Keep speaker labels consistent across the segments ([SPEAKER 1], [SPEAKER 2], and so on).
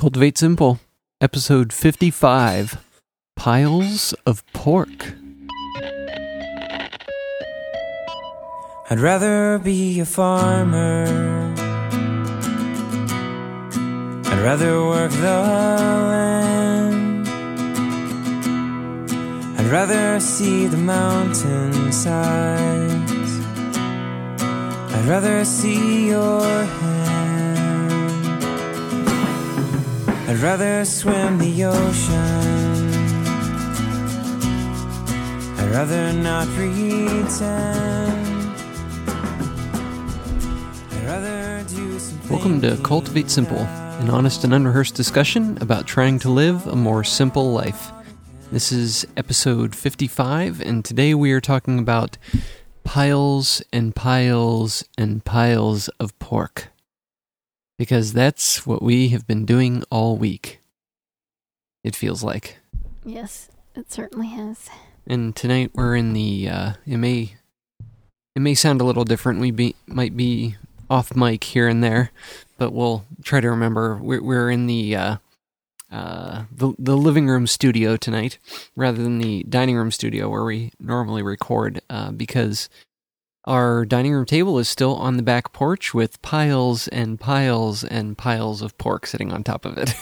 [SPEAKER 1] Cultivate Simple, episode 55 Piles of Pork.
[SPEAKER 2] I'd rather be a farmer. I'd rather work the land. I'd rather see the mountainsides. I'd rather see your hand. I'd rather swim the ocean. I'd rather not pretend. I'd rather
[SPEAKER 1] Welcome to Cultivate Simple, an honest and unrehearsed discussion about trying to live a more simple life. This is episode 55, and today we are talking about piles and piles and piles of pork. Because that's what we have been doing all week. It feels like.
[SPEAKER 3] Yes, it certainly has.
[SPEAKER 1] And tonight we're in the. Uh, it may. It may sound a little different. We be might be off mic here and there, but we'll try to remember. We're we're in the. Uh, uh, the the living room studio tonight, rather than the dining room studio where we normally record, uh, because our dining room table is still on the back porch with piles and piles and piles of pork sitting on top of it.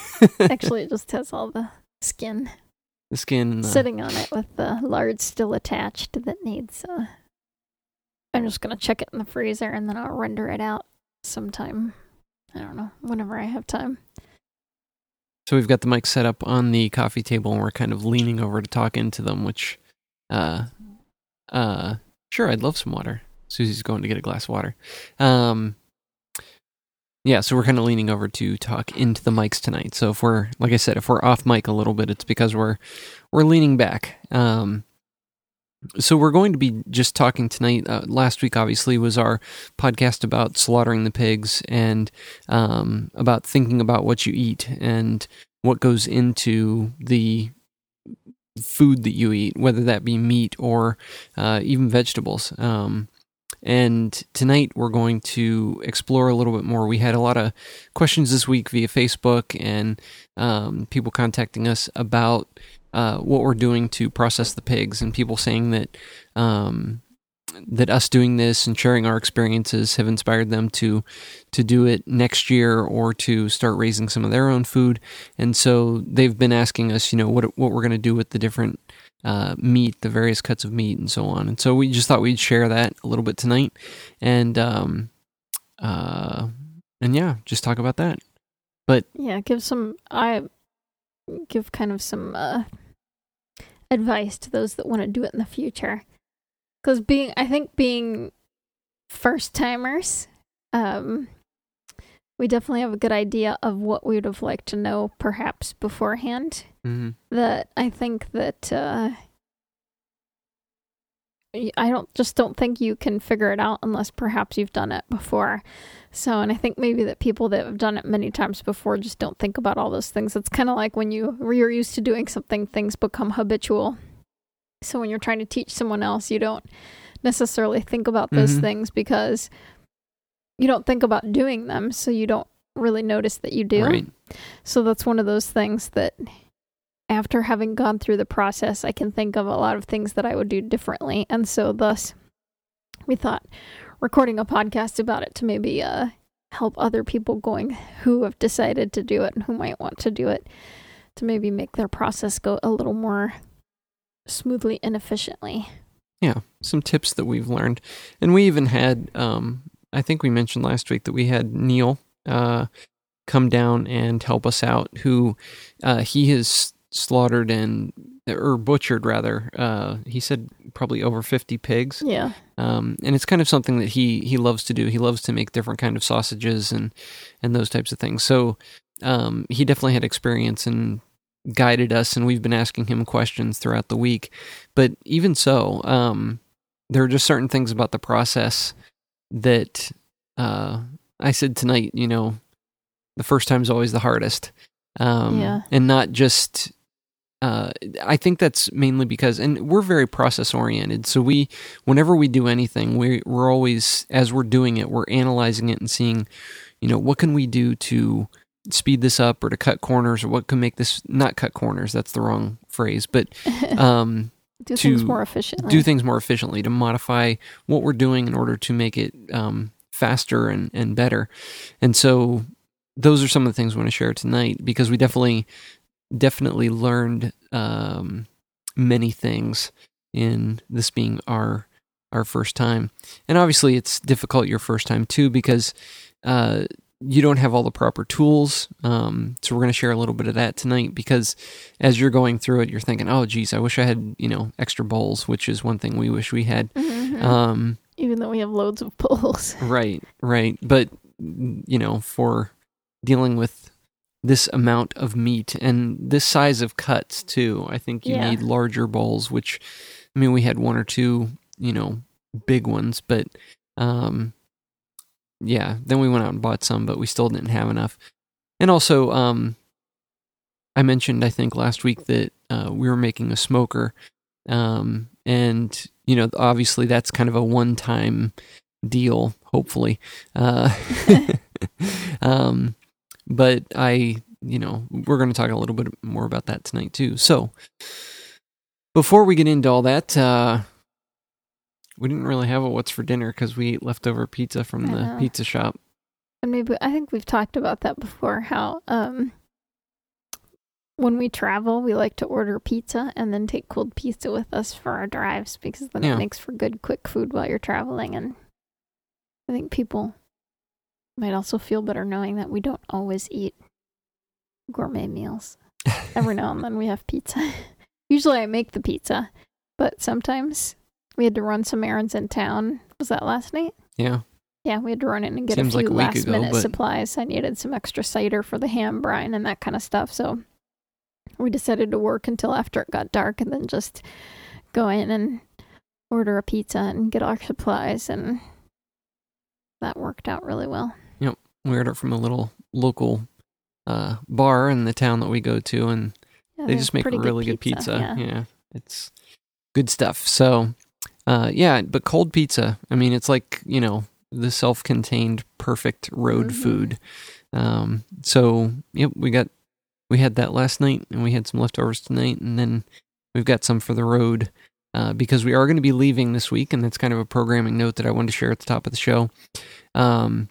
[SPEAKER 3] Actually, it just has all the skin
[SPEAKER 1] the skin, the,
[SPEAKER 3] sitting on it with the lard still attached that needs. Uh, I'm just gonna check it in the freezer and then I'll render it out sometime. I don't know, whenever I have time.
[SPEAKER 1] So we've got the mic set up on the coffee table and we're kind of leaning over to talk into them, which uh uh sure, I'd love some water. Susie's going to get a glass of water. Um yeah, so we're kind of leaning over to talk into the mics tonight. So if we're like I said, if we're off mic a little bit, it's because we're we're leaning back. Um so we're going to be just talking tonight. Uh, last week, obviously, was our podcast about slaughtering the pigs and um, about thinking about what you eat and what goes into the food that you eat, whether that be meat or uh, even vegetables. Um, and tonight we're going to explore a little bit more. We had a lot of questions this week via Facebook and um, people contacting us about uh, what we're doing to process the pigs, and people saying that um, that us doing this and sharing our experiences have inspired them to to do it next year or to start raising some of their own food. And so they've been asking us, you know, what what we're going to do with the different uh, meat, the various cuts of meat, and so on. And so we just thought we'd share that a little bit tonight, and um, uh, and yeah, just talk about that. But
[SPEAKER 3] Yeah, give some. I give kind of some uh, advice to those that want to do it in the future. Because being, I think being first timers, um, we definitely have a good idea of what we would have liked to know perhaps beforehand.
[SPEAKER 1] Mhm.
[SPEAKER 3] That I think that uh, I don't just don't think you can figure it out unless perhaps you've done it before. So, and I think maybe that people that have done it many times before just don't think about all those things. It's kind of like when you you're used to doing something, things become habitual. So when you're trying to teach someone else, you don't necessarily think about those
[SPEAKER 1] Mhm.
[SPEAKER 3] things because you don't think about doing them, so you don't really notice that you do.
[SPEAKER 1] right,
[SPEAKER 3] So that's one of those things that after having gone through the process, I can think of a lot of things that I would do differently. And so thus we thought recording a podcast about it to maybe uh help other people going who have decided to do it and who might want to do it to maybe make their process go a little more smoothly and efficiently.
[SPEAKER 1] yeah, some tips that we've learned, and we even had, um, I think we mentioned last week that we had Neil uh, come down and help us out. Who uh, he has slaughtered and or butchered rather. Uh, he said probably over fifty pigs.
[SPEAKER 3] Yeah.
[SPEAKER 1] um, and it's kind of something that he he loves to do. He loves to make different kind of sausages and and those types of things. So um, he definitely had experience and guided us, and we've been asking him questions throughout the week. But even so, um, there are just certain things about the process that uh, I said tonight. You know, the first time's always the hardest, um,
[SPEAKER 3] Yeah.
[SPEAKER 1] and not just uh, I think that's mainly because, and we're very process oriented. So we, whenever we do anything, we we're always as we're doing it, we're analyzing it and seeing, you know, what can we do to speed this up or to cut corners or what can make this not cut corners. That's the wrong phrase, but um,
[SPEAKER 3] do things more efficiently.
[SPEAKER 1] do things more efficiently to modify what we're doing in order to make it um, faster and, and better. And so those are some of the things we want to share tonight because we definitely definitely learned um, many things in this being our our first time. And obviously it's difficult your first time too because uh, you don't have all the proper tools. Um, so we're going to share a little bit of that tonight because as you're going through it, you're thinking, "Oh, geez, I wish I had you know extra bowls," which is one thing we wish we had.
[SPEAKER 3] Mhm.
[SPEAKER 1] Um,
[SPEAKER 3] Even though we have loads of poles.
[SPEAKER 1] right, right, but you know, for dealing with this amount of meat and this size of cuts too, I think you
[SPEAKER 3] Yeah.
[SPEAKER 1] need larger bowls. Which, I mean, we had one or two, you know, big ones, but um, yeah. Then we went out and bought some, but we still didn't have enough. And also, um, I mentioned I think last week that uh, we were making a smoker, um, and you know, obviously that's kind of a one-time deal. Hopefully, uh, um, but I, you know, we're going to talk a little bit more about that tonight too. So, before we get into all that, uh, we didn't really have a what's for dinner because we ate leftover pizza from
[SPEAKER 3] I
[SPEAKER 1] the
[SPEAKER 3] know.
[SPEAKER 1] pizza shop.
[SPEAKER 3] And maybe I think we've talked about that before. How um, when we travel, we like to order pizza and then take cold pizza with us for our drives because then
[SPEAKER 1] Yeah.
[SPEAKER 3] it makes for good, quick food while you're traveling. And I think people might also feel better knowing that we don't always eat gourmet meals. Every now and then we have pizza. Usually I make the pizza, but sometimes we had to run some errands in town. Was that last night?
[SPEAKER 1] Yeah,
[SPEAKER 3] Yeah, we had to run in and get
[SPEAKER 1] Seems
[SPEAKER 3] a
[SPEAKER 1] like
[SPEAKER 3] few
[SPEAKER 1] a
[SPEAKER 3] last
[SPEAKER 1] ago,
[SPEAKER 3] minute
[SPEAKER 1] but-
[SPEAKER 3] supplies. I needed some extra cider for the ham brine and that kind of stuff. So we decided to work until after it got dark and then just go in and order a pizza and get our supplies. And that worked out really well.
[SPEAKER 1] We ordered from a little local uh, bar in the town that we go to, and
[SPEAKER 3] Yeah,
[SPEAKER 1] they just make a really good pizza.
[SPEAKER 3] Yeah.
[SPEAKER 1] Yeah. it's good stuff. So, uh, yeah, but cold pizza. I mean, it's like you know the self-contained perfect road
[SPEAKER 3] Mhm.
[SPEAKER 1] food. Um, so yep, we got we had that last night, and we had some leftovers tonight, and then we've got some for the road. Uh, because we are going to be leaving this week, and that's kind of a programming note that I wanted to share at the top of the show. Um,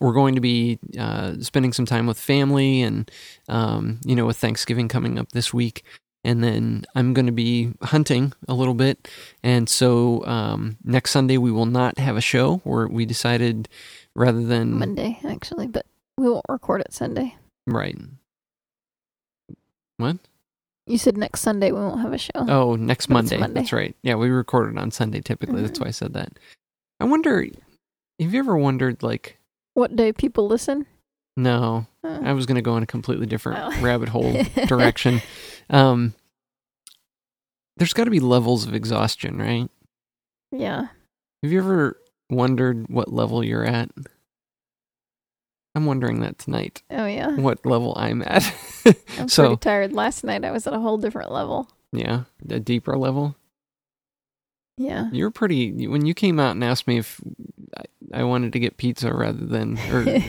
[SPEAKER 1] we're going to be uh, spending some time with family and um, you know with thanksgiving coming up this week and then i'm going to be hunting a little bit and so um, next sunday we will not have a show where we decided rather than
[SPEAKER 3] Monday, actually, but we won't record it Sunday.
[SPEAKER 1] right what
[SPEAKER 3] You said next Sunday we won't have a show.
[SPEAKER 1] oh next monday.
[SPEAKER 3] Monday.
[SPEAKER 1] that's right yeah we recorded on sunday typically that's
[SPEAKER 3] Mhm.
[SPEAKER 1] why i said that i wonder have you ever wondered like
[SPEAKER 3] What day people listen?
[SPEAKER 1] no I was going to go in a completely different
[SPEAKER 3] Oh.
[SPEAKER 1] rabbit hole direction. Um, there's got to be levels of exhaustion, right?
[SPEAKER 3] yeah.
[SPEAKER 1] Have you ever wondered what level you're at? I'm wondering that tonight.
[SPEAKER 3] Oh, yeah.
[SPEAKER 1] What level I'm at?
[SPEAKER 3] I'm
[SPEAKER 1] so
[SPEAKER 3] pretty tired. Last night I was at a whole different level.
[SPEAKER 1] yeah, a deeper level.
[SPEAKER 3] Yeah.
[SPEAKER 1] You're pretty. When you came out and asked me if I, I wanted to get pizza rather than, or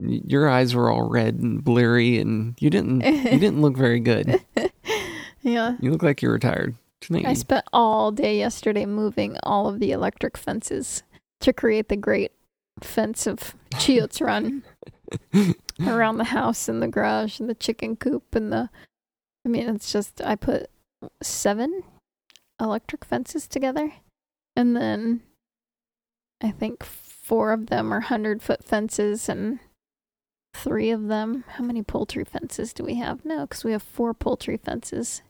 [SPEAKER 1] your eyes were all red and bleary, and you didn't. You didn't look very good.
[SPEAKER 3] yeah.
[SPEAKER 1] You look like you were tired. Tonight,
[SPEAKER 3] I spent all day yesterday moving all of the electric fences to create the great fence of Chiots Run around the house and the garage and the chicken coop and the. I mean, it's just, I put seven electric fences together. And then I think four of them are 100 foot fences and three of them. How many poultry fences do we have? No, because we have four poultry fences.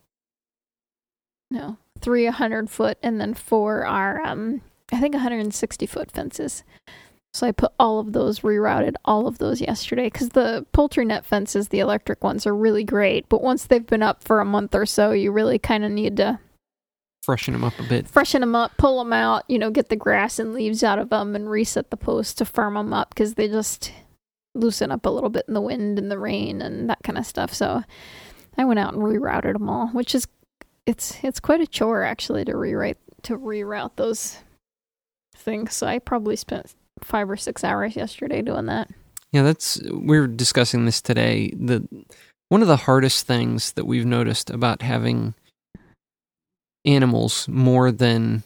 [SPEAKER 3] No, three 100 foot and then four are, um, I think 160 foot fences. So I put all of those, rerouted all of those yesterday because the poultry net fences, the electric ones, are really great. But once they've been up for a month or so, you really kind of need to
[SPEAKER 1] freshen them up a bit.
[SPEAKER 3] freshen them up, pull them out, you know, get the grass and leaves out of them, and reset the posts to firm them up because they just loosen up a little bit in the wind and the rain and that kind of stuff. So I went out and rerouted them all, which is it's it's quite a chore actually to rewrite to reroute those things. So I probably spent five or six hours yesterday doing that.
[SPEAKER 1] Yeah, that's we are discussing this today. The one of the hardest things that we've noticed about having animals more than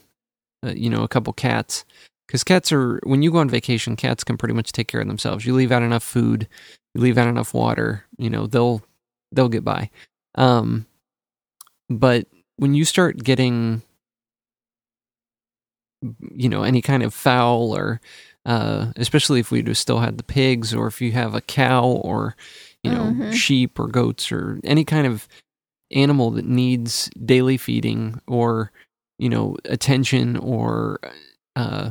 [SPEAKER 1] uh, you know a couple cats. Because cats are when you go on vacation cats can pretty much take care of themselves. You leave out enough food you leave out enough water you know they'll they'll get by. Um but when you start getting you know any kind of fowl or uh especially if we just still had the pigs or if you have a cow or you know
[SPEAKER 3] Mhm.
[SPEAKER 1] sheep or goats or any kind of animal that needs daily feeding or you know attention or uh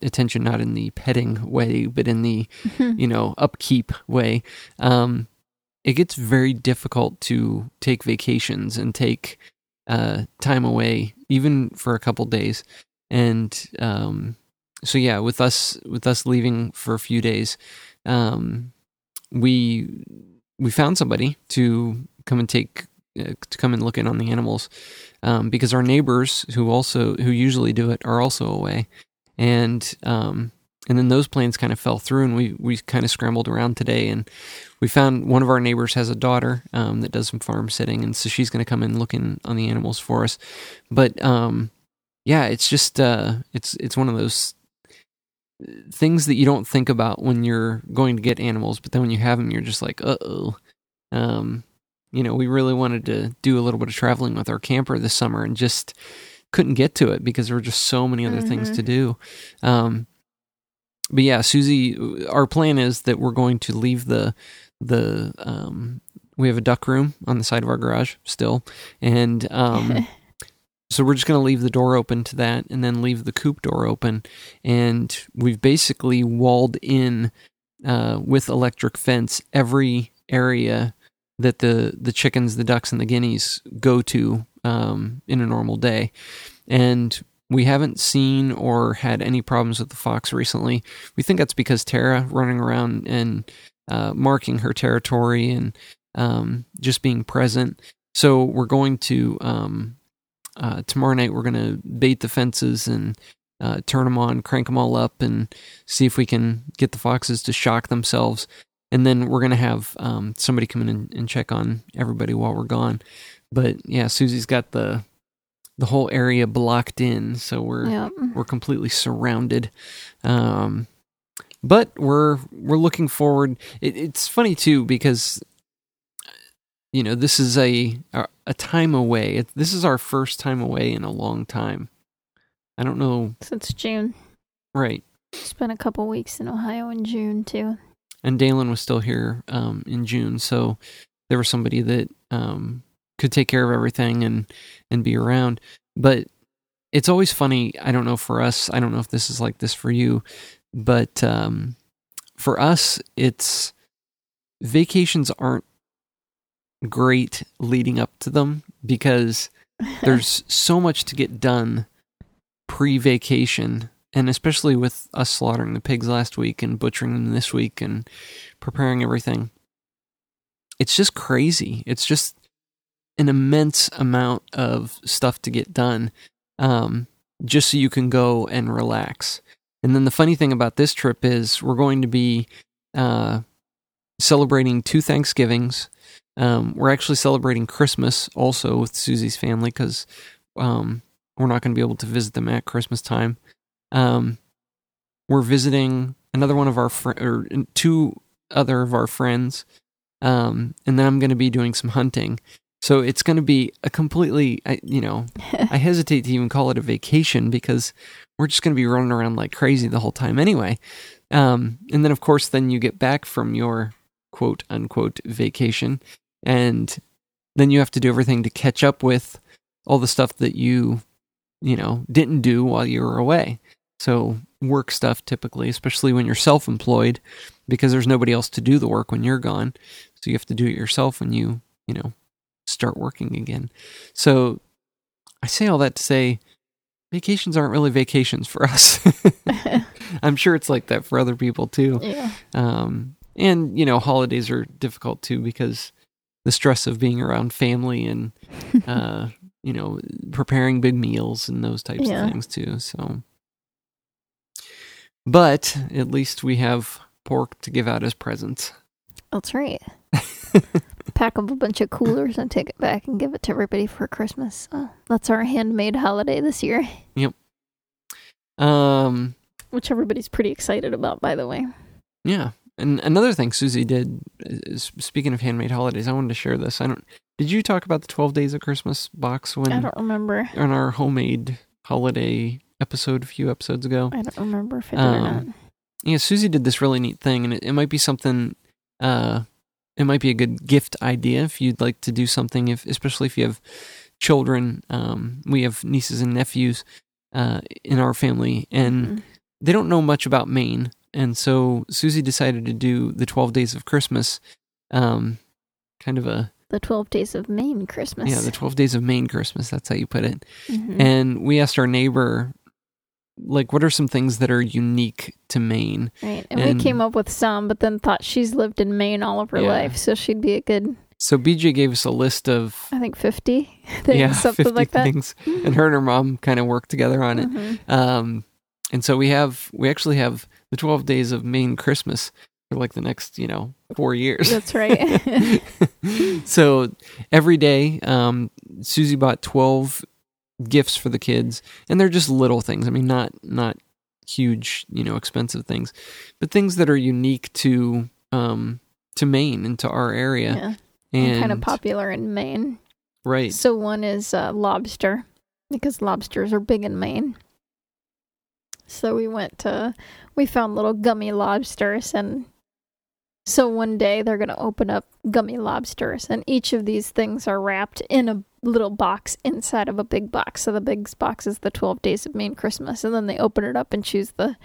[SPEAKER 1] attention not in the petting way but in the you know upkeep way. Um it gets very difficult to take vacations and take uh time away even for a couple days. And um so yeah with us with us leaving for a few days um we we found somebody to come and take to come and look in on the animals um, because our neighbors who also who usually do it are also away. And um, and then those plans kind of fell through and we we kind of scrambled around today and we found one of our neighbors has a daughter um, that does some farm sitting and so she's going to come and look in on the animals for us. But um, yeah it's just uh, it's it's one of those things that you don't think about when you're going to get animals but then when you have them you're just like uh-oh. Um, you know we really wanted to do a little bit of traveling with our camper this summer and just couldn't get to it because there were just so many other things
[SPEAKER 3] Mhm.
[SPEAKER 1] to do um, but yeah susie our plan is that we're going to leave the the um, we have a duck room on the side of our garage still and um, so we're just going to leave the door open to that and then leave the coop door open. And we've basically walled in uh, with electric fence every area that the, the chickens, the ducks, and the guineas go to um, in a normal day. And we haven't seen or had any problems with the fox recently. We think that's because Tara running around and uh, marking her territory and um, just being present. So we're going to um, uh, tomorrow night we're going to bait the fences and uh, turn them on, crank them all up, and see if we can get the foxes to shock themselves. And then we're going to have um, somebody come in and, and check on everybody while we're gone. But yeah, Susie's got the the whole area blocked in, so we're
[SPEAKER 3] yeah.
[SPEAKER 1] we're completely surrounded. Um, but we're we're looking forward. It, it's funny too because you know this is a a, a time away. It, this is our first time away in a long time. I don't know,
[SPEAKER 3] Since June.
[SPEAKER 1] right?
[SPEAKER 3] Spent a couple weeks in Ohio in June too.
[SPEAKER 1] And Dalen was still here um, in June, so there was somebody that um, could take care of everything and and be around. But it's always funny. I don't know for us. I don't know if this is like this for you, but um, for us, it's vacations aren't great leading up to them because there's so much to get done pre-vacation and especially with us slaughtering the pigs last week and butchering them this week and preparing everything it's just crazy. It's just an immense amount of stuff to get done um, just so you can go and relax. And then the funny thing about this trip is we're going to be uh, celebrating two thanksgivings. Um, we're actually celebrating christmas also with susie's family because um, we're not going to be able to visit them at christmas time um, we're visiting another one of our fr- or two other of our friends um, and then i'm going to be doing some hunting. So it's going to be a completely I, you know i hesitate to even call it a vacation because we're just going to be running around like crazy the whole time anyway. Um, and then of course then you get back from your quote unquote vacation and then you have to do everything to catch up with all the stuff that you you know didn't do while you were away so work stuff typically especially when you're self-employed because there's nobody else to do the work when you're gone. So you have to do it yourself when you you know start working again. So i say all that to say vacations aren't really vacations for us. I'm sure it's like that for other people too.
[SPEAKER 3] Yeah.
[SPEAKER 1] um, and you know holidays are difficult too because the stress of being around family and uh, you know preparing big meals and those types
[SPEAKER 3] Yeah.
[SPEAKER 1] of things too. So but at least we have pork to give out as presents.
[SPEAKER 3] That's right. Pack up a bunch of coolers and take it back and give it to everybody for Christmas. So that's our handmade holiday this year, Yep.
[SPEAKER 1] Um,
[SPEAKER 3] which everybody's pretty excited about, by the way.
[SPEAKER 1] yeah. And another thing Susie did, is, speaking of handmade holidays, I wanted to share this. I don't. Did you talk about the Twelve Days of Christmas box when
[SPEAKER 3] I don't remember.
[SPEAKER 1] on our homemade holiday episode a few episodes ago?
[SPEAKER 3] I don't remember if I did or not.
[SPEAKER 1] Um, Yeah, Susie did this really neat thing, and it, it might be something. Uh, it might be a good gift idea if you'd like to do something, if especially if you have children. Um, we have nieces and nephews uh, in our family, and
[SPEAKER 3] Mhm.
[SPEAKER 1] they don't know much about Maine, and so Susie decided to do the Twelve Days of Christmas, um, kind of a
[SPEAKER 3] The 12 Days of Maine Christmas.
[SPEAKER 1] yeah, the Twelve Days of Maine Christmas. That's how you put it.
[SPEAKER 3] Mhm.
[SPEAKER 1] And we asked our neighbor, like, what are some things that are unique to Maine?
[SPEAKER 3] right. And,
[SPEAKER 1] and-
[SPEAKER 3] we came up with some, but then thought she's lived in Maine all of her
[SPEAKER 1] Yeah.
[SPEAKER 3] life, so she'd be a good,
[SPEAKER 1] So BJ gave us a list of
[SPEAKER 3] I think, 50 things,
[SPEAKER 1] yeah,
[SPEAKER 3] something
[SPEAKER 1] 50
[SPEAKER 3] like that.
[SPEAKER 1] things, and her and her mom kind of worked together on it.
[SPEAKER 3] Mhm.
[SPEAKER 1] Um, and so we have we actually have the twelve days of Maine Christmas for like the next you know four years.
[SPEAKER 3] That's right.
[SPEAKER 1] so every day, um, Susie bought twelve gifts for the kids, and they're just little things. I mean, not not huge, you know, expensive things, but things that are unique to um to Maine and to our area.
[SPEAKER 3] yeah.
[SPEAKER 1] And
[SPEAKER 3] kind of popular in Maine.
[SPEAKER 1] right?
[SPEAKER 3] So one is uh, lobster because lobsters are big in Maine. So we went to we found little gummy lobsters and so one day they're going to open up gummy lobsters and each of these things are wrapped in a little box inside of a big box. So the big box is the 12 days of Maine Christmas and then they open it up and choose the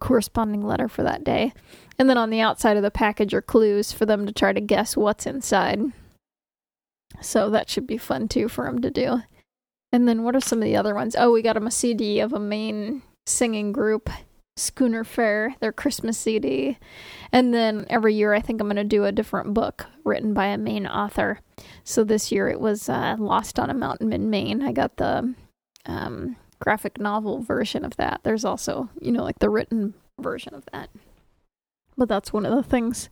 [SPEAKER 3] corresponding letter for that day. And then on the outside of the package are clues for them to try to guess what's inside. So that should be fun too for them to do. And then what are some of the other ones? Oh, we got them a CD of a Maine singing group, Schooner Fair, their Christmas CD. And then every year I think I'm going to do a different book written by a Maine author. So this year it was uh, Lost on a Mountain in Maine. I got the um, graphic novel version of that. There's also, you know, like the written version of that. But that's one of the things,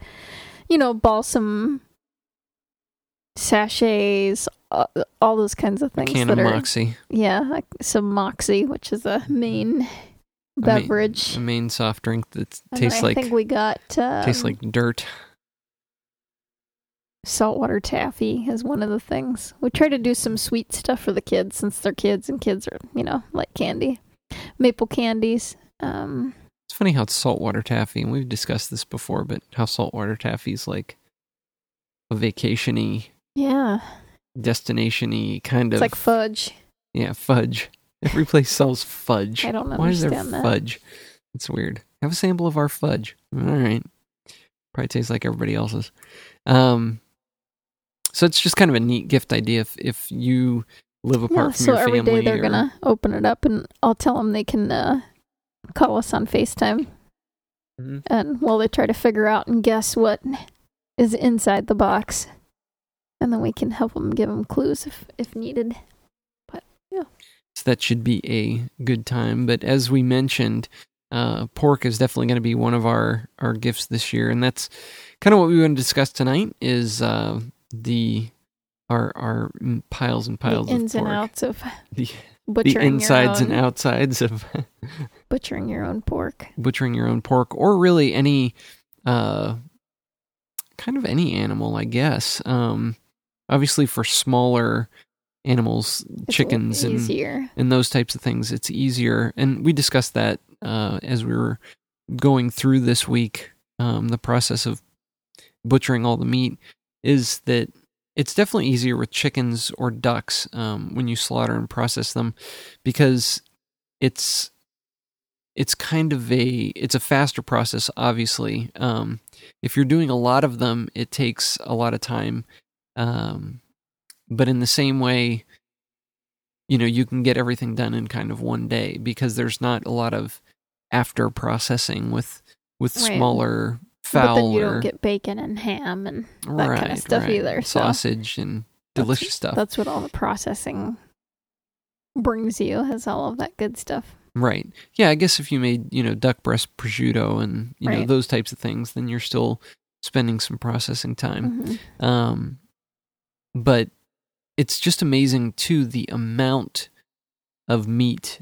[SPEAKER 3] you know, balsam sachets, uh, all those kinds of
[SPEAKER 1] A
[SPEAKER 3] things
[SPEAKER 1] can
[SPEAKER 3] that
[SPEAKER 1] of
[SPEAKER 3] are
[SPEAKER 1] Moxie,
[SPEAKER 3] yeah, like some moxie, which is a Maine- beverage.
[SPEAKER 1] a Maine soft drink that tastes
[SPEAKER 3] I
[SPEAKER 1] like
[SPEAKER 3] think we got um,
[SPEAKER 1] tastes like dirt.
[SPEAKER 3] saltwater taffy is one of the things. We try to do some sweet stuff for the kids since they're kids and kids are you know like candy, maple candies. Um,
[SPEAKER 1] It's funny how it's saltwater taffy, and we've discussed this before, but how saltwater taffy is like a vacationy,
[SPEAKER 3] yeah,
[SPEAKER 1] destination-y kind of.
[SPEAKER 3] it's
[SPEAKER 1] of
[SPEAKER 3] like fudge.
[SPEAKER 1] yeah fudge. Every place sells fudge.
[SPEAKER 3] I don't
[SPEAKER 1] Why is there
[SPEAKER 3] understand that.
[SPEAKER 1] fudge? It's weird. Have a sample of our fudge. All right. Probably tastes like everybody else's. Um, so it's just kind of a neat gift idea if if you live apart
[SPEAKER 3] Yeah,
[SPEAKER 1] from
[SPEAKER 3] so
[SPEAKER 1] your
[SPEAKER 3] every
[SPEAKER 1] family.
[SPEAKER 3] day they're
[SPEAKER 1] or-
[SPEAKER 3] gonna open it up and I'll tell them they can uh, call us on Facetime
[SPEAKER 1] Mhm.
[SPEAKER 3] and while they try to figure out and guess what is inside the box, and then we can help them give them clues if if needed.
[SPEAKER 1] So that should be a good time. But as we mentioned, uh, pork is definitely going to be one of our, our gifts this year, and that's kind of what we want to discuss tonight. Is uh, the our our piles and piles
[SPEAKER 3] the ins
[SPEAKER 1] of
[SPEAKER 3] and outs of
[SPEAKER 1] the, the
[SPEAKER 3] butchering
[SPEAKER 1] insides
[SPEAKER 3] your
[SPEAKER 1] and outsides of
[SPEAKER 3] butchering your own pork.
[SPEAKER 1] butchering your own pork, or really any uh, kind of any animal, I guess. Um, obviously, for smaller animals,
[SPEAKER 3] It's
[SPEAKER 1] chickens and and those types of things, it's easier. And we discussed that uh, as we were going through this week. Um, the process of butchering all the meat is that it's definitely easier with chickens or ducks um, when you slaughter and process them because it's it's kind of a it's a faster process obviously um, if you're doing a lot of them it takes a lot of time um, but in the same way you know you can get everything done in kind of one day because there's not a lot of after processing with with
[SPEAKER 3] Right.
[SPEAKER 1] smaller
[SPEAKER 3] But then you
[SPEAKER 1] or
[SPEAKER 3] don't get bacon and ham and that
[SPEAKER 1] right,
[SPEAKER 3] kind of stuff
[SPEAKER 1] right.
[SPEAKER 3] either. So
[SPEAKER 1] sausage and
[SPEAKER 3] That's-
[SPEAKER 1] delicious stuff
[SPEAKER 3] that's what all the processing brings you has all of that good stuff.
[SPEAKER 1] Right. Yeah, I guess if you made, you know, duck breast prosciutto and, you know, those types of things, then you're still spending some processing time.
[SPEAKER 3] Mhm.
[SPEAKER 1] Um, but it's just amazing too the amount of meat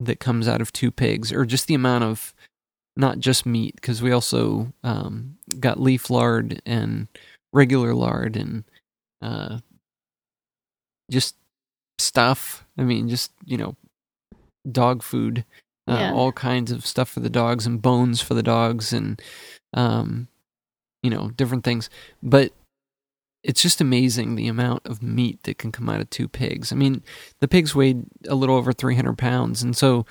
[SPEAKER 1] that comes out of two pigs, or just the amount of not just meat, because we also um, got leaf lard and regular lard and uh, just stuff. I mean, just you know, dog food, uh,
[SPEAKER 3] Yeah.
[SPEAKER 1] all kinds of stuff for the dogs and bones for the dogs and um, you know, different things. But it's just amazing the amount of meat that can come out of two pigs. I mean, the pigs weighed a little over 300 pounds. And so,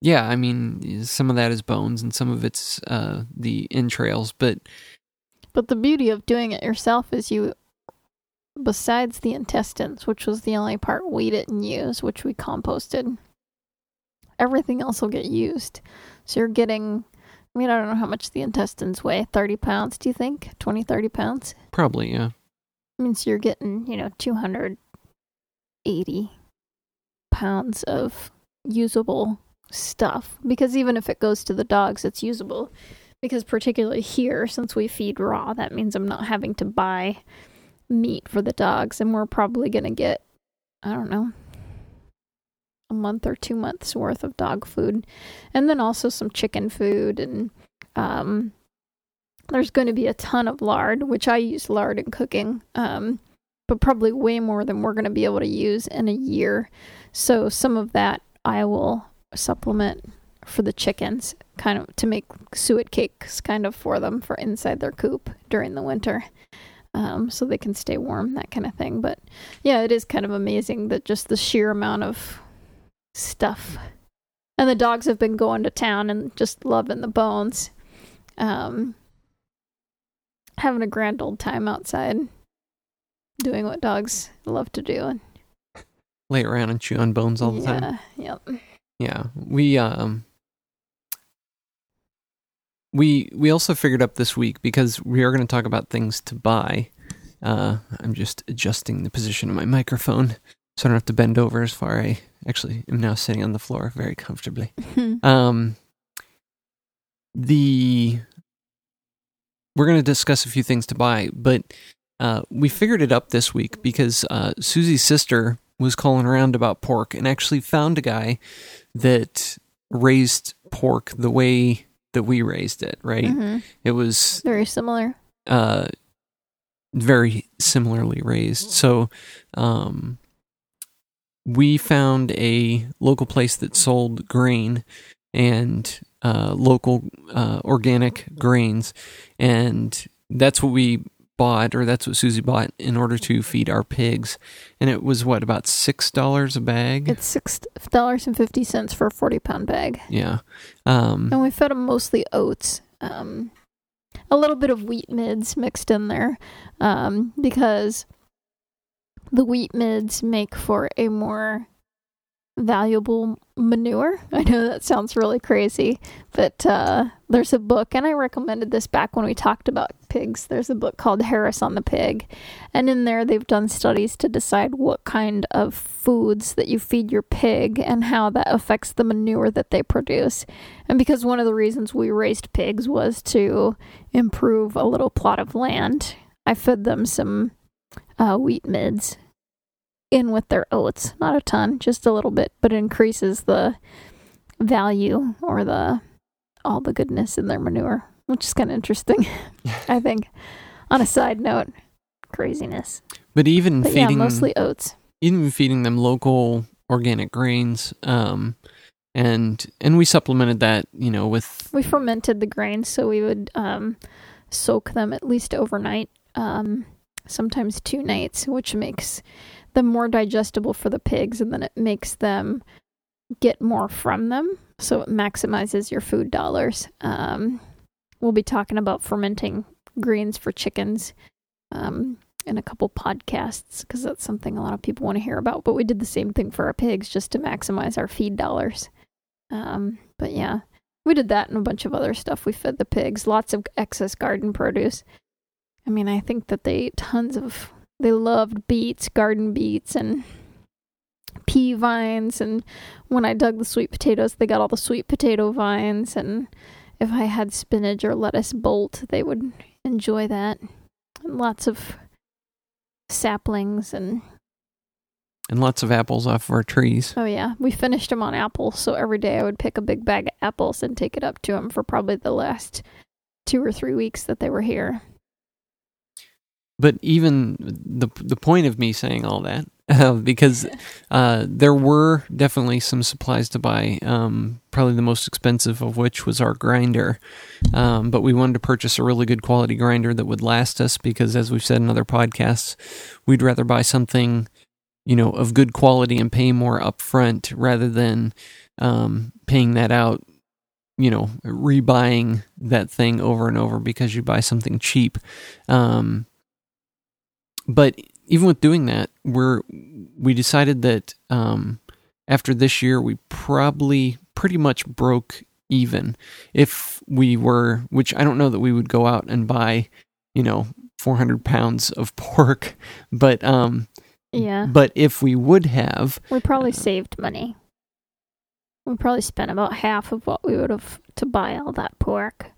[SPEAKER 1] yeah, I mean, some of that is bones and some of it's uh, the entrails. But
[SPEAKER 3] But the beauty of doing it yourself is you, besides the intestines, which was the only part we didn't use, which we composted, everything else will get used. So you're getting, I mean, I don't know how much the intestines weigh 30 pounds, do you think? 20, 30 pounds?
[SPEAKER 1] probably, yeah.
[SPEAKER 3] I mean, so you're getting, you know, 280 pounds of usable stuff. Because even if it goes to the dogs, it's usable. Because, particularly here, since we feed raw, that means I'm not having to buy meat for the dogs. And we're probably going to get, I don't know, a month or two months worth of dog food. And then also some chicken food. And um, there's going to be a ton of lard, which I use lard in cooking, um, but probably way more than we're going to be able to use in a year. So some of that I will supplement for the chickens, kind of to make suet cakes, kind of for them for inside their coop during the winter, um, so they can stay warm, that kind of thing. But yeah, it is kind of amazing that just the sheer amount of stuff. And the dogs have been going to town and just loving the bones. Um, having a grand old time outside, doing what dogs love to do.
[SPEAKER 1] Lay around and chew on bones all the time.
[SPEAKER 3] yeah, Yep.
[SPEAKER 1] Yeah, we um we we also figured up this week because we are going to talk about things to buy. Uh, I'm just adjusting the position of my microphone so I don't have to bend over as far. I actually am now sitting on the floor very comfortably. Um, the we're going to discuss a few things to buy, but uh, we figured it up this week because uh, Susie's sister was calling around about pork and actually found a guy that raised pork the way that we raised it. Right?
[SPEAKER 3] Mhm.
[SPEAKER 1] It was
[SPEAKER 3] Very similar.
[SPEAKER 1] uh, very similarly raised. So, um, we found a local place that sold grain and uh, local uh, organic grains, and that's what we bought, or that's what Susie bought in order to feed our pigs. And it was what about six dollars a bag?
[SPEAKER 3] It's six dollars and fifty cents for a forty pound bag,
[SPEAKER 1] yeah. Um,
[SPEAKER 3] and we fed them mostly oats. Um, a little bit of wheat mids mixed in there, um, because the wheat mids make for a more valuable manure. I know that sounds really crazy, but uh, there's a book, and I recommended this back when we talked about pigs. There's a book called Harris on the Pig, and in there they've done studies to decide what kind of foods that you feed your pig and how that affects the manure that they produce. And because one of the reasons we raised pigs was to improve a little plot of land, I fed them some uh, wheat mids in with their oats. Not a ton, just a little bit, but it increases the value or the all the goodness in their manure, which is kind of interesting, I think. On a side note, craziness.
[SPEAKER 1] but even
[SPEAKER 3] But yeah,
[SPEAKER 1] feeding
[SPEAKER 3] mostly oats.
[SPEAKER 1] even feeding them local organic grains um and and we supplemented that you know with
[SPEAKER 3] We fermented the grains, so we would um, soak them at least overnight, um, sometimes two nights, which makes them more digestible for the pigs, and then it makes them get more from them, so it maximizes your food dollars. Um, we'll be talking about fermenting greens for chickens um, in a couple podcasts because that's something a lot of people want to hear about. But we did the same thing for our pigs just to maximize our feed dollars. Um, but yeah, we did that and a bunch of other stuff. We fed the pigs, lots of excess garden produce. I mean, I think that they ate tons of, they loved beets, garden beets, and pea vines, and when I dug the sweet potatoes, they got all the sweet potato vines, and if I had spinach or lettuce bolt, they would enjoy that. And lots of saplings and
[SPEAKER 1] And lots of apples off of our trees.
[SPEAKER 3] oh yeah, we finished them on apples. So every day I would pick a big bag of apples and take it up to them for probably the last two or three weeks that they were here.
[SPEAKER 1] But even the the point of me saying all that, uh, because uh, there were definitely some supplies to buy. Um, probably the most expensive of which was our grinder. Um, but we wanted to purchase a really good quality grinder that would last us because, as we've said in other podcasts, we'd rather buy something, you know, of good quality and pay more upfront rather than um, paying that out. You know, rebuying that thing over and over because you buy something cheap. Um, but even with doing that, we're we decided that um, after this year, we probably pretty much broke even. If we were, which I don't know that we would go out and buy, you know, 400 pounds of pork, but um,
[SPEAKER 3] Yeah.
[SPEAKER 1] but if we would have,
[SPEAKER 3] We probably saved money. We probably spent about half of what we would have to buy all that pork.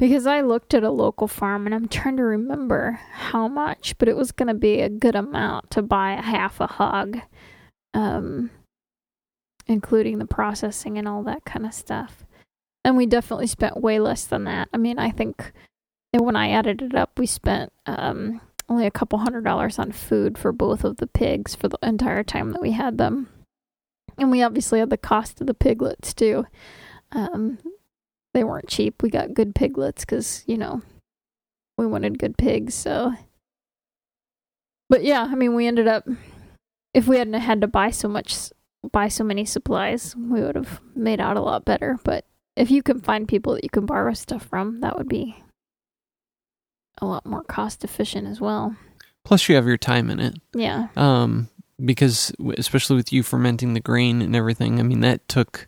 [SPEAKER 3] Because I looked at a local farm and I'm trying to remember how much, but it was going to be a good amount to buy a half a hog, um, including the processing and all that kind of stuff. And we definitely spent way less than that. I mean, I think when I added it up, we spent um, only a couple hundred dollars on food for both of the pigs for the entire time that we had them. And we obviously had the cost of the piglets too. Um, they weren't cheap. We got good piglets because, you know, we wanted good pigs. So, but yeah, I mean, we ended up, if we hadn't had to buy so much, buy so many supplies, we would have made out a lot better. But if you can find people that you can borrow stuff from, that would be a lot more cost efficient as well.
[SPEAKER 1] plus you have your time in it.
[SPEAKER 3] Yeah.
[SPEAKER 1] um, because especially with you fermenting the grain and everything, I mean that took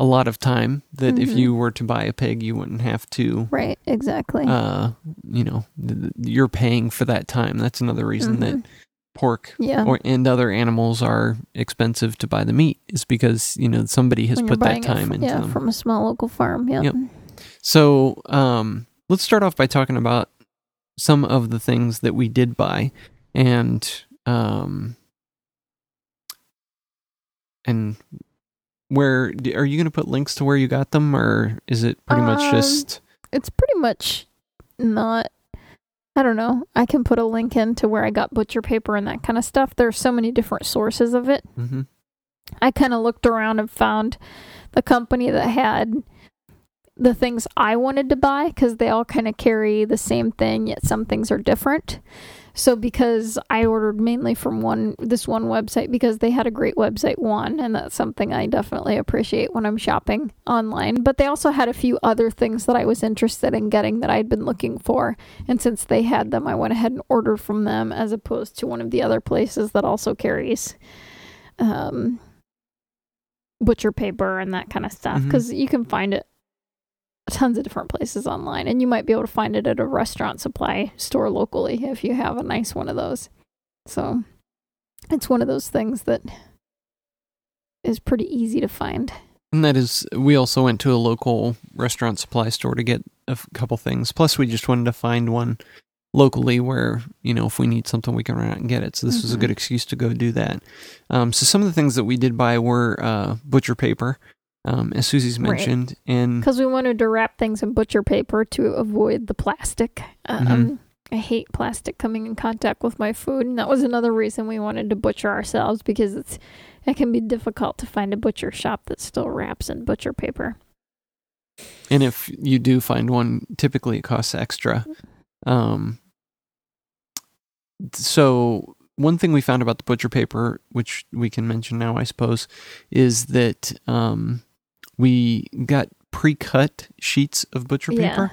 [SPEAKER 1] a lot of time. That if
[SPEAKER 3] Mhm.
[SPEAKER 1] you were to buy a pig, you wouldn't have to.
[SPEAKER 3] Right. Exactly.
[SPEAKER 1] Uh, you know, th- you're paying for that time. That's another reason that
[SPEAKER 3] Mhm.
[SPEAKER 1] pork
[SPEAKER 3] yeah.
[SPEAKER 1] or and other animals are expensive to buy the meat is because you know somebody has put that time
[SPEAKER 3] fr-
[SPEAKER 1] into
[SPEAKER 3] yeah,
[SPEAKER 1] them.
[SPEAKER 3] from a small local farm. Yep.
[SPEAKER 1] Yep. So um, let's start off by talking about some of the things that we did buy, and um, and where are you going to put links to where you got them, or is it pretty much
[SPEAKER 3] Um,
[SPEAKER 1] just
[SPEAKER 3] It's pretty much not. I don't know. I can put a link into where I got butcher paper and that kind of stuff. There's so many different sources of it.
[SPEAKER 1] mhm.
[SPEAKER 3] I kind of looked around and found the company that had the things I wanted to buy because they all kind of carry the same thing, yet some things are different. So because I ordered mainly from one this one website because they had a great website one and that's something I definitely appreciate when I'm shopping online. But they also had a few other things that I was interested in getting that I'd been looking for. And since they had them, I went ahead and ordered from them as opposed to one of the other places that also carries um butcher paper and that kind of stuff because you can find it tons of different places online and you might be able to find it at a restaurant supply store locally if you have a nice one of those so it's one of those things that is pretty easy to find
[SPEAKER 1] And that is, we also went to a local restaurant supply store to get a f- couple things. Plus, we just wanted to find one locally where, you know, if we need something, we can run out and get it. So, this was a
[SPEAKER 3] Mhm.
[SPEAKER 1] good excuse to go do that. Um, so, some of the things that we did buy were uh, butcher paper, um, as Susie's
[SPEAKER 3] Right.
[SPEAKER 1] mentioned. And
[SPEAKER 3] because we wanted to wrap things in butcher paper to avoid the plastic um,
[SPEAKER 1] Mhm.
[SPEAKER 3] i hate plastic coming in contact with my food and that was another reason we wanted to butcher ourselves because it's it can be difficult to find a butcher shop that still wraps in butcher paper
[SPEAKER 1] And if you do find one, typically it costs extra. Um, so one thing we found about the butcher paper, which we can mention now, I suppose, is that um, we got pre-cut sheets of butcher
[SPEAKER 3] Yeah.
[SPEAKER 1] paper,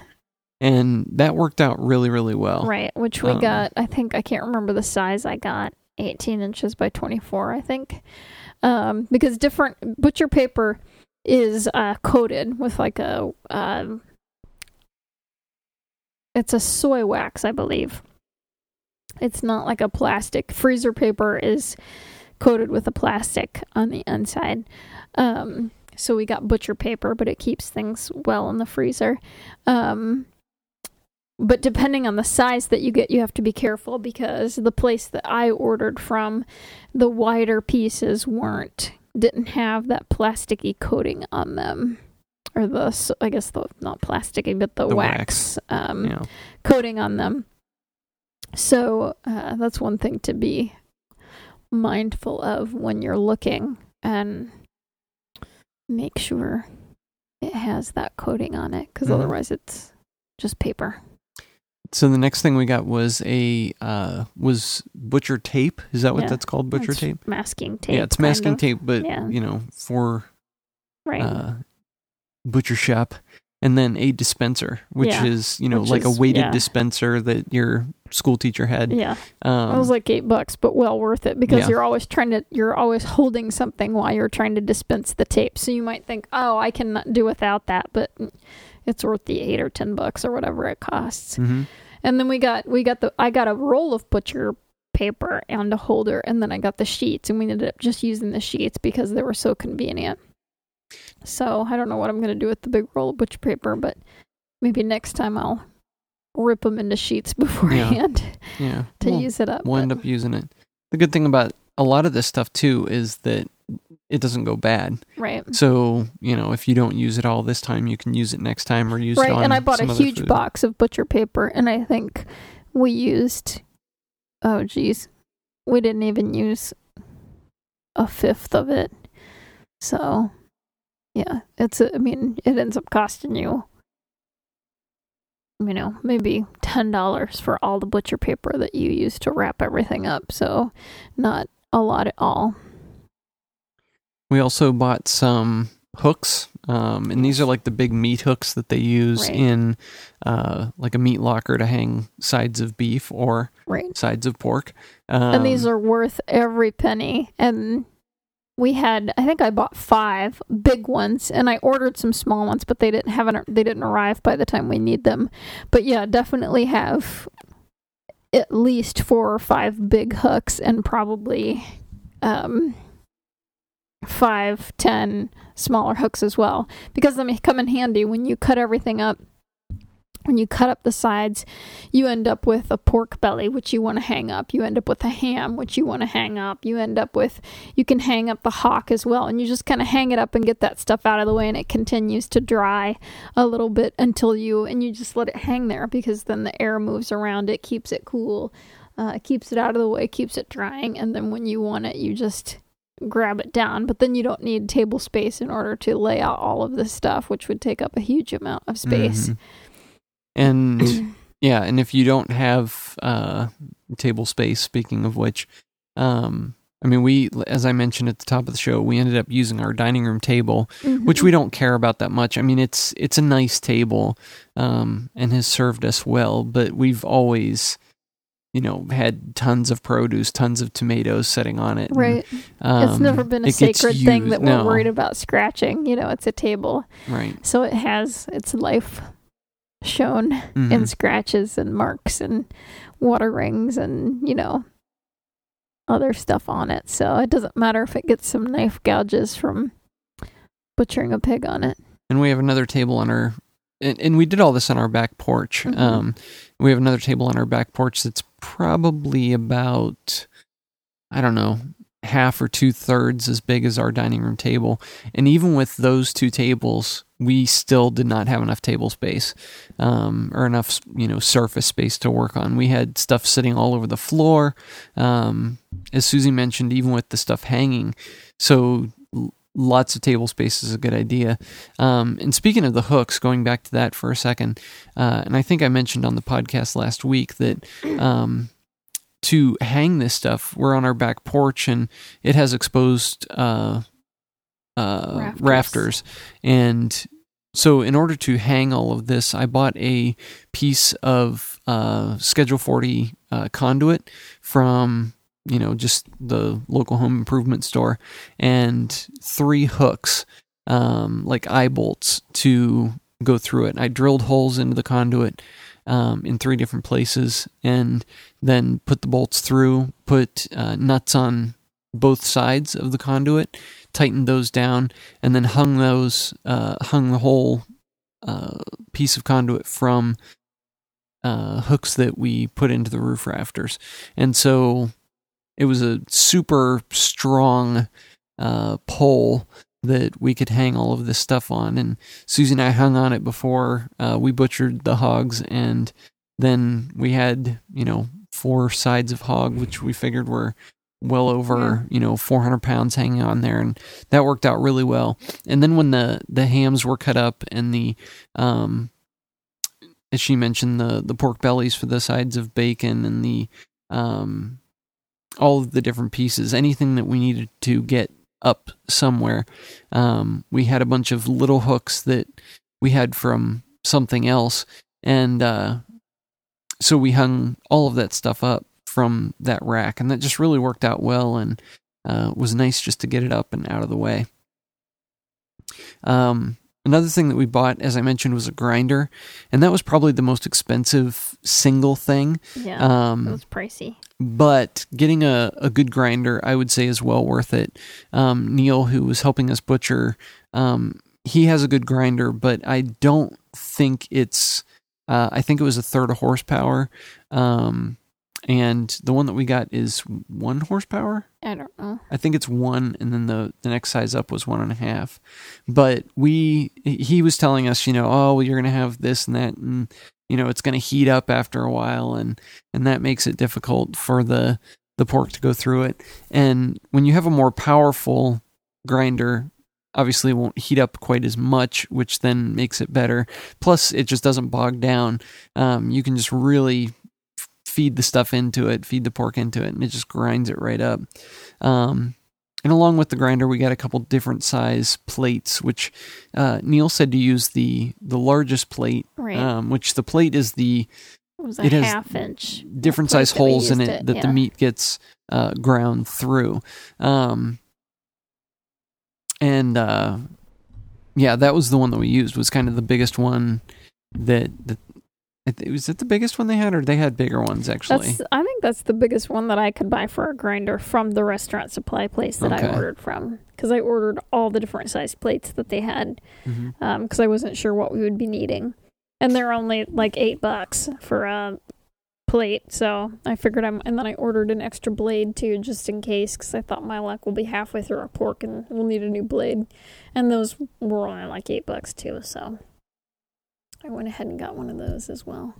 [SPEAKER 1] and that worked out really, really well.
[SPEAKER 3] Right, which we
[SPEAKER 1] um,
[SPEAKER 3] got. I think I can't remember the size I got. 18 inches by 24, I think. Um, because different butcher paper is uh, coated with like a. Um, it's a soy wax, I believe. It's not like a plastic. Freezer paper is coated with a plastic on the inside. Um, so we got butcher paper, but it keeps things well in the freezer. Um, but depending on the size that you get, you have to be careful because the place that I ordered from, the wider pieces weren't didn't have that plasticky coating on them, or the I guess the not plasticky, but the,
[SPEAKER 1] The
[SPEAKER 3] wax, um,
[SPEAKER 1] yeah.
[SPEAKER 3] coating on them. So uh, that's one thing to be mindful of when you're looking and make sure it has that coating on it because
[SPEAKER 1] Mhm.
[SPEAKER 3] otherwise it's just paper.
[SPEAKER 1] So the next thing we got was a uh, was butcher tape. Is that what
[SPEAKER 3] Yeah,
[SPEAKER 1] that's called? Butcher
[SPEAKER 3] It's
[SPEAKER 1] tape.
[SPEAKER 3] masking tape.
[SPEAKER 1] yeah, it's masking
[SPEAKER 3] of.
[SPEAKER 1] tape, but
[SPEAKER 3] Yeah.
[SPEAKER 1] you know for
[SPEAKER 3] Right.
[SPEAKER 1] uh, butcher shop, and then a dispenser, which
[SPEAKER 3] Yeah,
[SPEAKER 1] is you know
[SPEAKER 3] which
[SPEAKER 1] like
[SPEAKER 3] is-
[SPEAKER 1] a weighted
[SPEAKER 3] yeah.
[SPEAKER 1] dispenser that your school teacher had.
[SPEAKER 3] yeah.
[SPEAKER 1] Um,
[SPEAKER 3] it was like eight bucks, but well worth it because
[SPEAKER 1] Yeah.
[SPEAKER 3] you're always trying to you're always holding something while you're trying to dispense the tape. So you might think, oh, I can do without that, but it's worth the eight or ten bucks or whatever it costs.
[SPEAKER 1] mhm.
[SPEAKER 3] And then we got we got the I got a roll of butcher paper and a holder, and then I got the sheets, and we ended up just using the sheets because they were so convenient. So I don't know what I'm gonna do with the big roll of butcher paper, but maybe next time I'll rip them into sheets beforehand
[SPEAKER 1] yeah.
[SPEAKER 3] to
[SPEAKER 1] We'll-
[SPEAKER 3] use it up.
[SPEAKER 1] we'll end up using it. The good thing about a lot of this stuff too is that it doesn't go bad.
[SPEAKER 3] right.
[SPEAKER 1] So you know, if you don't use it all this time, you can use it next time or use
[SPEAKER 3] Right,
[SPEAKER 1] it on Right,
[SPEAKER 3] and I bought a huge
[SPEAKER 1] food.
[SPEAKER 3] box of butcher paper, and I think we used, oh geez, we didn't even use a fifth of it. So, yeah, it's. A, I mean, it ends up costing you, you know, maybe ten dollars for all the butcher paper that you use to wrap everything up. So, not a lot at all.
[SPEAKER 1] We also bought some hooks, um, and these are like the big meat hooks that they use
[SPEAKER 3] Right.
[SPEAKER 1] in uh, like a meat locker to hang sides of beef or
[SPEAKER 3] Right.
[SPEAKER 1] sides of pork. Um,
[SPEAKER 3] and these are worth every penny and we had i think i bought five big ones and i ordered some small ones but they didn't have an, they didn't arrive by the time we need them. But yeah definitely have at least four or five big hooks and probably um five ten smaller hooks as well. Because they come in handy when you cut everything up when you cut up the sides you end up with a pork belly which you want to hang up. You end up with a ham which you want to hang up. You end up with you can hang up the hock as well and you just kind of hang it up and get that stuff out of the way and it continues to dry a little bit until you and you just let it hang there because then the air moves around. It keeps it cool uh, keeps it out of the way keeps it drying and then when you want it you just grab it down. But then you don't need table space in order to lay out all of this stuff which would take up a huge amount of space.
[SPEAKER 1] Mhm. And yeah, and if you don't have uh, table space, speaking of which, um, I mean, we, as I mentioned at the top of the show, we ended up using our dining room table, which
[SPEAKER 3] Mhm.
[SPEAKER 1] we don't care about that much. I mean, it's it's a nice table, um, and has served us well, but we've always, you know, had tons of produce, tons of tomatoes sitting on it. and,
[SPEAKER 3] right
[SPEAKER 1] um,
[SPEAKER 3] it's never been a sacred thing that we're
[SPEAKER 1] no,
[SPEAKER 3] worried about scratching. You know, it's a table,
[SPEAKER 1] Right.
[SPEAKER 3] so it has its life shown
[SPEAKER 1] Mhm.
[SPEAKER 3] in scratches and marks and water rings and you know other stuff on it. So it doesn't matter if it gets some knife gouges from butchering a pig on it.
[SPEAKER 1] and we have another table on our and, and we did all this on our back porch
[SPEAKER 3] Mhm.
[SPEAKER 1] um we have another table on our back porch that's probably about i don't know half or two thirds as big as our dining room table. And even with those two tables we still did not have enough table space um, or enough you know surface space to work on. We had stuff sitting all over the floor. Um, as susie mentioned even with the stuff hanging. So lots of table space is a good idea. Um, and speaking of the hooks, going back to that for a second, uh, and I think I mentioned on the podcast last week that um, to hang this stuff, we're on our back porch and it has exposed uh, uh,
[SPEAKER 3] Rafters.
[SPEAKER 1] rafters. And so, in order to hang all of this, I bought a piece of uh, Schedule 40 uh, conduit from you know just the local home improvement store and three hooks um, like eye bolts to go through it. I drilled holes into the conduit um, in three different places and then put the bolts through, put uh, nuts on both sides of the conduit, tightened those down, and then hung those uh, hung the whole uh, piece of conduit from uh, hooks that we put into the roof rafters, and so it was a super strong uh, pole that we could hang all of this stuff on. And Susie and I hung on it before uh, we butchered the hogs, and then we had you know four sides of hog, which we figured were well over you know 400 pounds hanging on there. And that worked out really well. And then when the the hams were cut up and the um as she mentioned the the pork bellies for the sides of bacon and the um all of the different pieces anything that we needed to get up somewhere. Um we had a bunch of little hooks that we had from something else. And uh so we hung all of that stuff up from that rack and that just really worked out well and uh, was nice just to get it up and out of the way. Um, another thing that we bought as i mentioned was a grinder and that was probably the most expensive single thing.
[SPEAKER 3] Yeah, it
[SPEAKER 1] um,
[SPEAKER 3] was pricey.
[SPEAKER 1] but getting a, a good grinder i would say is well worth it. Um, neil who was helping us butcher um, he has a good grinder but i don't think it's uh, i think it was a third of horsepower. Um, and the one that we got is one horsepower
[SPEAKER 3] I don't know.
[SPEAKER 1] I think it's one, and then the the next size up was one and a half. But we, he was telling us, you know, oh, well, you're gonna have this and that, and you know, it's gonna heat up after a while, and and that makes it difficult for the the pork to go through it. And when you have a more powerful grinder, obviously it won't heat up quite as much, which then makes it better. Plus, it just doesn't bog down. Um, you can just really feed the stuff into it, feed the pork into it, and it just grinds it right up. Um, and along with the grinder, we got a couple different size plates, which uh, Neil said to use the the largest plate,
[SPEAKER 3] Right.
[SPEAKER 1] um, which the plate is the
[SPEAKER 3] it
[SPEAKER 1] it has
[SPEAKER 3] half inch.
[SPEAKER 1] different size holes in it,
[SPEAKER 3] it,
[SPEAKER 1] that the meat gets uh, ground through. Um, and uh, yeah, that was the one that we used. Was kind of the biggest one that that. Was it the biggest one they had, or they had bigger ones actually?
[SPEAKER 3] That's I think that's the biggest one that I could buy for a grinder from the restaurant supply place that
[SPEAKER 1] Okay.
[SPEAKER 3] I ordered from because I ordered all the different size plates that they had
[SPEAKER 1] mm-hmm.
[SPEAKER 3] um, because I wasn't sure what we would be needing, and they're only like eight bucks for a plate. So I figured I'm, and then I ordered an extra blade too, just in case, because I thought my luck will be halfway through our pork and we'll need a new blade, and those were only like eight bucks too. So I went ahead and got one of those as well.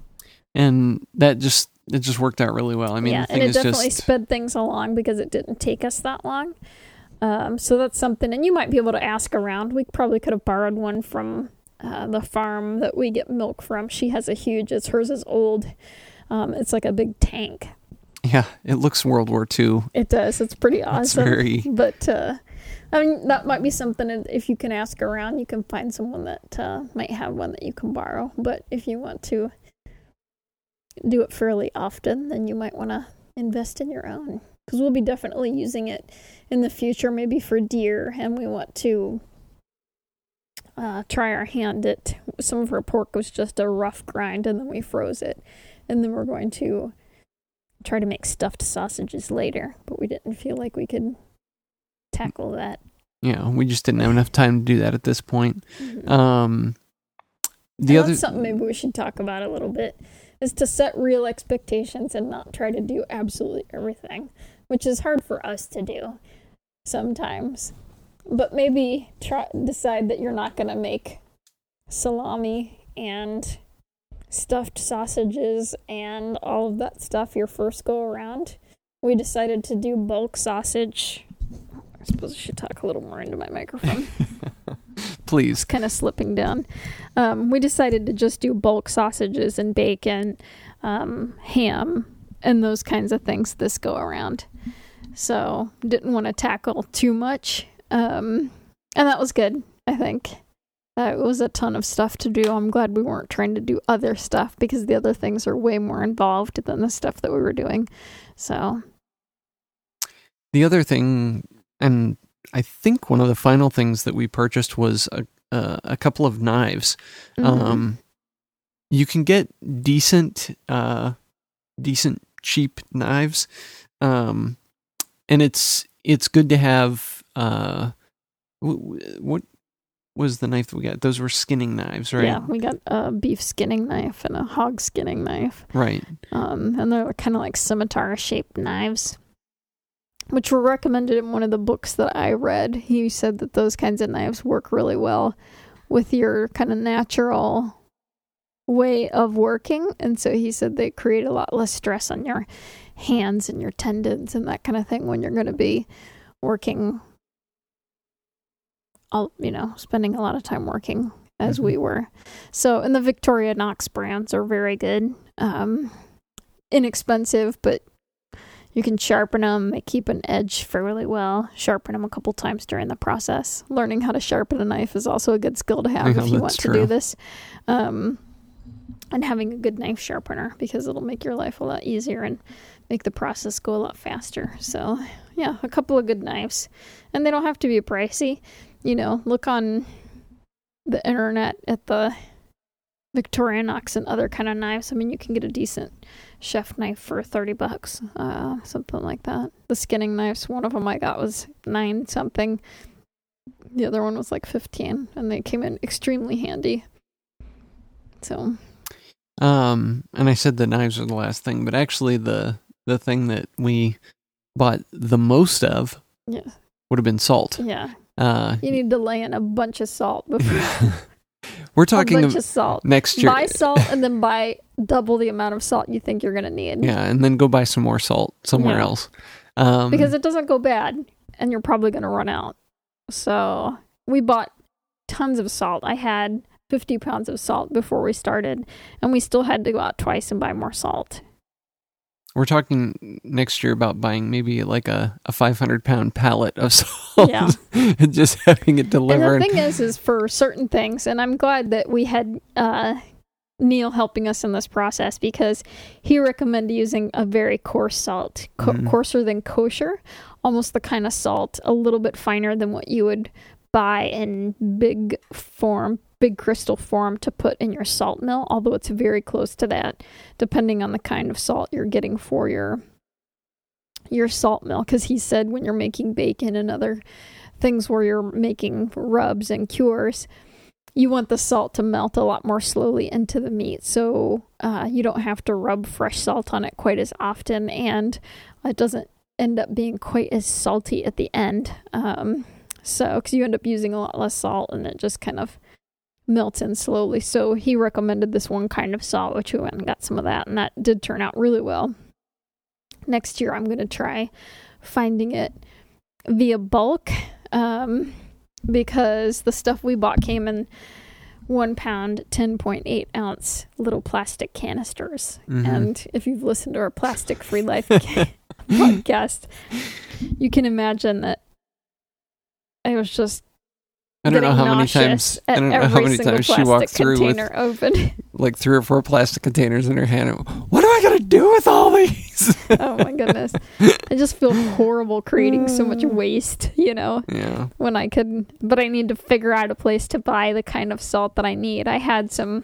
[SPEAKER 1] and that just it just worked out really well. I mean,
[SPEAKER 3] yeah,
[SPEAKER 1] the thing
[SPEAKER 3] and it definitely
[SPEAKER 1] just
[SPEAKER 3] sped things along because it didn't take us that long. Um, so that's something, and you might be able to ask around. We probably could have borrowed one from uh, the farm that we get milk from. She has a huge. It's hers is old. Um, it's like a big tank.
[SPEAKER 1] yeah, it looks World War II.
[SPEAKER 3] It does. It's pretty awesome.
[SPEAKER 1] It's very
[SPEAKER 3] But uh, I mean, that might be something. If you can ask around, you can find someone that uh, might have one that you can borrow. But if you want to do it fairly often, then you might want to invest in your own because we'll be definitely using it in the future, maybe for deer, and we want to uh, try our hand at some of our pork was just a rough grind, and then we froze it, and then we're going to try to make stuffed sausages later, but we didn't feel like we could tackle that.
[SPEAKER 1] Yeah, we just didn't have enough time to do that at this point.
[SPEAKER 3] Mhm.
[SPEAKER 1] Um, the other
[SPEAKER 3] something maybe we should talk about a little bit is to set real expectations and not try to do absolutely everything, which is hard for us to do sometimes. But maybe try decide that you're not going to make salami and stuffed sausages and all of that stuff your first go around. We decided to do bulk sausage. I suppose I should talk a little more into my microphone
[SPEAKER 1] please
[SPEAKER 3] kind of slipping down. Um, we decided to just do bulk sausages and bacon, um, ham, and those kinds of things this go around. So didn't want to tackle too much, um, and that was good. I think that was a ton of stuff to do. I'm glad we weren't trying to do other stuff because the other things are way more involved than the stuff that we were doing. So
[SPEAKER 1] The other thing, and I think one of the final things that we purchased was a a, a couple of knives.
[SPEAKER 3] mhm.
[SPEAKER 1] Um, you can get decent, uh, decent cheap knives, um, and it's it's good to have. Uh, wh- wh- what was the knife that we got? Those were skinning knives, right?
[SPEAKER 3] Yeah, we got a beef skinning knife and a hog skinning knife.
[SPEAKER 1] Right.
[SPEAKER 3] Um, and they're kind of like scimitar shaped knives, which were recommended in one of the books that I read. He said that those kinds of knives work really well with your kind of natural way of working. And so he said they create a lot less stress on your hands and your tendons and that kind of thing when you're going to be working all you know spending a lot of time working as we were so and the Victorinox brands are very good um inexpensive but you can sharpen them they keep an edge fairly well sharpen them a couple times during the process learning how to sharpen a knife is also a good skill to have
[SPEAKER 1] Yeah,
[SPEAKER 3] if you want to do this um and having a good knife sharpener because it'll make your life a lot easier and make the process go a lot faster. So, yeah, a couple of good knives. And they don't have to be pricey. You know, look on the internet at the Victorinox and other kind of knives. I mean, you can get a decent chef knife for 30 bucks, uh, something like that. The skinning knives, one of them I got was 9 something. The other one was like 15 and they came in extremely handy. So,
[SPEAKER 1] Um, and I said the knives are the last thing, but actually the the thing that we bought the most of
[SPEAKER 3] yeah.
[SPEAKER 1] would have been salt.
[SPEAKER 3] Yeah.
[SPEAKER 1] Uh,
[SPEAKER 3] You need to lay in a bunch of salt before
[SPEAKER 1] we're
[SPEAKER 3] a
[SPEAKER 1] talking
[SPEAKER 3] bunch
[SPEAKER 1] of
[SPEAKER 3] salt.
[SPEAKER 1] next year.
[SPEAKER 3] Buy salt and then buy double the amount of salt you think you're gonna need.
[SPEAKER 1] Yeah, and then go buy some more salt somewhere
[SPEAKER 3] Yeah.
[SPEAKER 1] else. Um,
[SPEAKER 3] Because it doesn't go bad and you're probably gonna run out. So we bought tons of salt. I had fifty pounds of salt before we started and we still had to go out twice and buy more salt.
[SPEAKER 1] We're talking next year about buying maybe like a, a 500 pound pallet of salt
[SPEAKER 3] Yeah.
[SPEAKER 1] and just having it
[SPEAKER 3] And the
[SPEAKER 1] delivered.
[SPEAKER 3] thing is, is for certain things, and I'm glad that we had uh, Neil helping us in this process because he recommended using a very coarse salt, co-
[SPEAKER 1] Mhm.
[SPEAKER 3] coarser than kosher, almost the kind of salt a little bit finer than what you would buy in big form, big crystal form to put in your salt mill. Although it's very close to that, depending on the kind of salt you're getting for your your salt mill. Because he said when you're making bacon and other things where you're making rubs and cures, you want the salt to melt a lot more slowly into the meat. So uh, you don't have to rub fresh salt on it quite as often, and it doesn't end up being quite as salty at the end. Um, so, because you end up using a lot less salt and it just kind of melts in slowly. So, he recommended this one kind of salt, which we went and got some of that, and that did turn out really well. Next year, I'm going to try finding it via bulk um, because the stuff we bought came in one pound, 10.8 ounce little plastic canisters.
[SPEAKER 1] Mhm.
[SPEAKER 3] And if you've listened to our Plastic Free Life podcast, you can imagine that I was just
[SPEAKER 1] I don't know how many times I don't know how many times she walked through with
[SPEAKER 3] open.
[SPEAKER 1] like three or four plastic containers in her hand. and, What am I gonna do with all these?
[SPEAKER 3] oh my goodness. I just feel horrible creating so much waste, you know,
[SPEAKER 1] yeah.
[SPEAKER 3] when I could, but I need to figure out a place to buy the kind of salt that I need. I had some,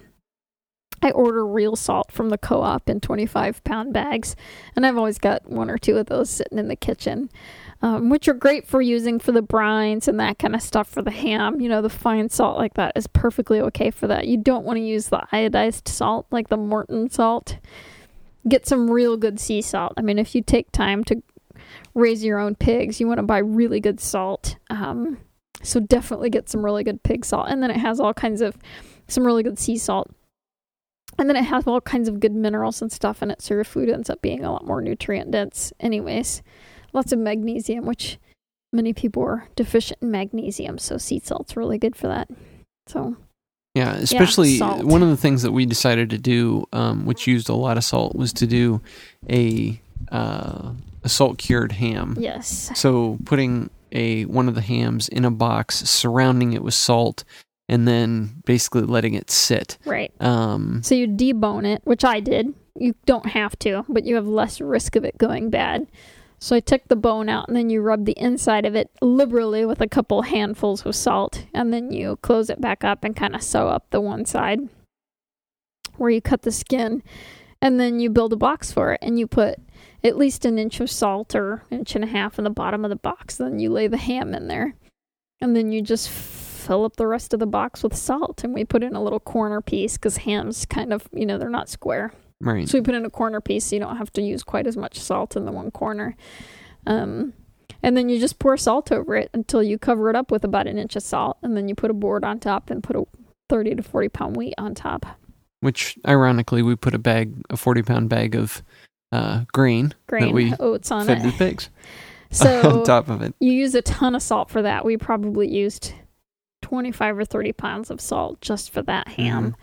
[SPEAKER 3] I order real salt from the co op in 25 pound bags, and I've always got one or two of those sitting in the kitchen. Um, which are great for using for the brines and that kind of stuff for the ham. You know, the fine salt like that is perfectly okay for that. You don't want to use the iodized salt like the Morton salt. Get some real good sea salt. I mean, if you take time to raise your own pigs, you want to buy really good salt. Um, so definitely get some really good pig salt. And then it has all kinds of some really good sea salt. And then it has all kinds of good minerals and stuff in it. So your food ends up being a lot more nutrient dense, anyways. Lots of magnesium, which many people are deficient in magnesium. So sea salt's really good for that. So
[SPEAKER 1] Yeah, especially
[SPEAKER 3] salt.
[SPEAKER 1] one of the things that we decided to do, um, which used a lot of salt, was to do a uh, a salt cured ham.
[SPEAKER 3] yes,
[SPEAKER 1] So putting a one of the hams in a box, surrounding it with salt, and then basically letting it sit.
[SPEAKER 3] right.
[SPEAKER 1] Um,
[SPEAKER 3] So you debone it, which I did. You don't have to, but you have less risk of it going bad. So I took the bone out and then you rub the inside of it liberally with a couple handfuls of salt and then you close it back up and kind of sew up the one side where you cut the skin and then you build a box for it and you put at least an inch of salt or inch and a half in the bottom of the box. Then you lay the ham in there, and then you just fill up the rest of the box with salt. And we put in a little corner piece because hams kind of, you know, they're not square.
[SPEAKER 1] Right.
[SPEAKER 3] So we put in a corner piece so you don't have to use quite as much salt in the one corner. Um, and then you just pour salt over it until you cover it up with about an inch of salt. And then you put a board on top and put a 30 to 40 pound wheat on top.
[SPEAKER 1] Which, ironically, we put a bag, a 40 pound bag of uh, grain,
[SPEAKER 3] Grain
[SPEAKER 1] that we
[SPEAKER 3] oats on
[SPEAKER 1] fed
[SPEAKER 3] it.
[SPEAKER 1] the pigs
[SPEAKER 3] So
[SPEAKER 1] on top of it.
[SPEAKER 3] you use a ton of salt for that. We probably used 25 or 30 pounds of salt just for that ham.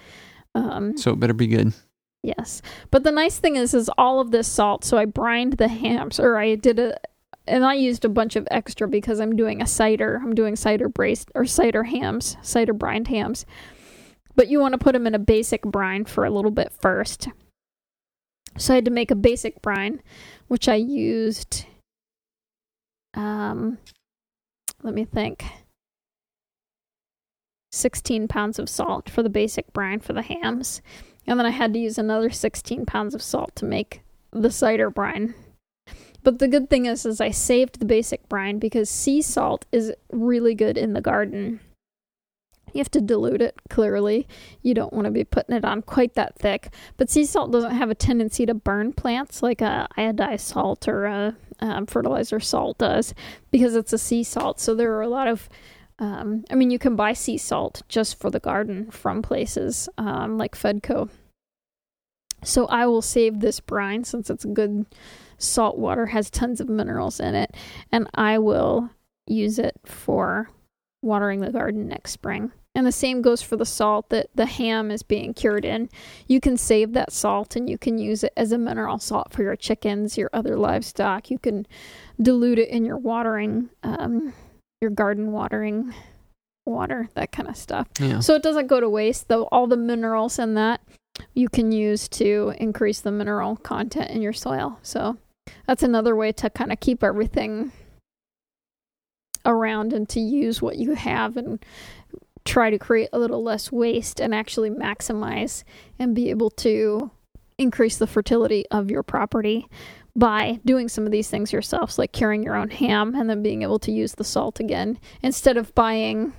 [SPEAKER 3] Um,
[SPEAKER 1] So it better be good.
[SPEAKER 3] Yes. But the nice thing is is all of this salt, so I brined the hams or I did a and I used a bunch of extra because I'm doing a cider. I'm doing cider braced or cider hams, cider brined hams. But you want to put them in a basic brine for a little bit first. So I had to make a basic brine, which I used um let me think. 16 pounds of salt for the basic brine for the hams. And then I had to use another 16 pounds of salt to make the cider brine. But the good thing is, is I saved the basic brine because sea salt is really good in the garden. You have to dilute it clearly. You don't want to be putting it on quite that thick. But sea salt doesn't have a tendency to burn plants like a iodized salt or a um, fertilizer salt does because it's a sea salt. So there are a lot of um, I mean, you can buy sea salt just for the garden from places um, like Fedco. So I will save this brine since it's good salt water, has tons of minerals in it, and I will use it for watering the garden next spring. And the same goes for the salt that the ham is being cured in. You can save that salt and you can use it as a mineral salt for your chickens, your other livestock. You can dilute it in your watering. Um, your garden watering water, that kind of stuff.
[SPEAKER 1] Yeah.
[SPEAKER 3] So it doesn't go to waste, though all the minerals in that you can use to increase the mineral content in your soil. So that's another way to kind of keep everything around and to use what you have and try to create a little less waste and actually maximize and be able to increase the fertility of your property by doing some of these things yourselves, like curing your own ham and then being able to use the salt again instead of buying,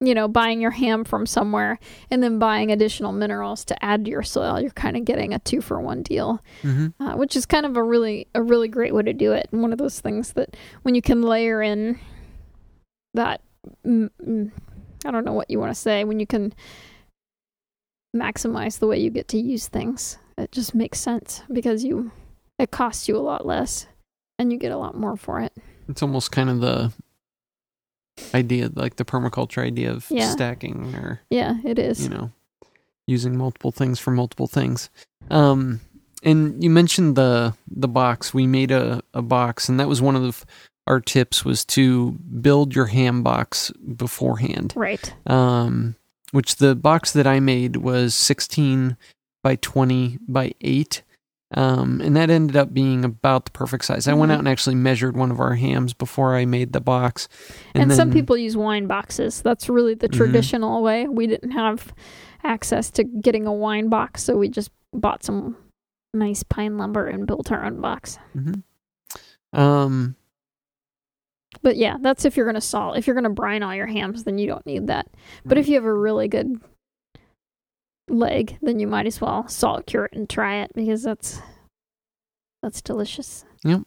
[SPEAKER 3] you know, buying your ham from somewhere and then buying additional minerals to add to your soil. You're kind of getting a two for one deal,
[SPEAKER 1] hmm
[SPEAKER 3] uh, which is kind of a really a really great way to do it. And one of those things that when you can layer in that, mm, mm, I don't know what you want to say, when you can maximize the way you get to use things, it just makes sense because you it costs you a lot less and you get a lot more for it.
[SPEAKER 1] It's almost kind of the idea, like the permaculture idea of
[SPEAKER 3] Yeah.
[SPEAKER 1] stacking or,
[SPEAKER 3] Yeah, it is.
[SPEAKER 1] you know, using multiple things for multiple things. Um, and you mentioned the the box. We made a, a box, and that was one of the, our tips was to build your ham box beforehand.
[SPEAKER 3] Right.
[SPEAKER 1] um, which the box that I made was 16 by 20 by 8. Um, and that ended up being about the perfect size. I went
[SPEAKER 3] Mhm.
[SPEAKER 1] out and actually measured one of our hams before I made the box.
[SPEAKER 3] And, some
[SPEAKER 1] then-
[SPEAKER 3] people use wine boxes. That's really the
[SPEAKER 1] Mhm.
[SPEAKER 3] traditional way. We didn't have access to getting a wine box, so we just bought some nice pine lumber and built our own box.
[SPEAKER 1] Mhm. Um,
[SPEAKER 3] But yeah, that's if you're going to salt. If you're going to brine all your hams, then you don't need that. But if you have a really good leg, then you might as well salt cure it and try it because that's that's delicious. Yep.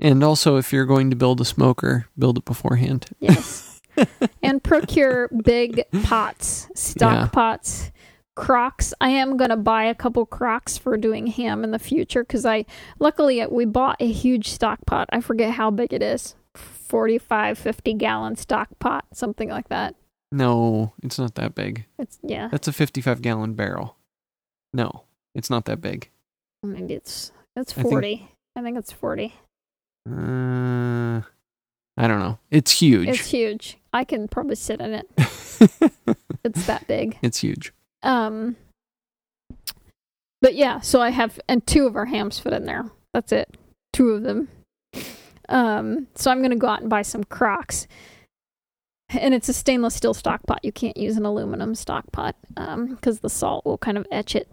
[SPEAKER 1] And also if you're going to build a smoker, build it beforehand.
[SPEAKER 3] Yes. and procure big pots, stock
[SPEAKER 1] Yeah.
[SPEAKER 3] pots, crocks. I am going to buy a couple crocks for doing ham in the future cuz I luckily uh, we bought a huge stock pot. I forget how big it is. 45 50 gallon stock pot, something like that.
[SPEAKER 1] No, it's not that big.
[SPEAKER 3] It's yeah,
[SPEAKER 1] That's a 55 gallon barrel. No, it's not that big.
[SPEAKER 3] maybe it's it's
[SPEAKER 1] I think-
[SPEAKER 3] 40. I think it's 40.
[SPEAKER 1] Uh, I don't know. It's huge.
[SPEAKER 3] It's huge. I can probably sit in it. It's that big.
[SPEAKER 1] it's huge.
[SPEAKER 3] Um, but yeah, so I have, and two of our hams fit in there. That's it. Two of them. Um, so I'm going to go out and buy some crocks. And it's a stainless steel stock pot. You can't use an aluminum stock pot because the salt will kind of etch it.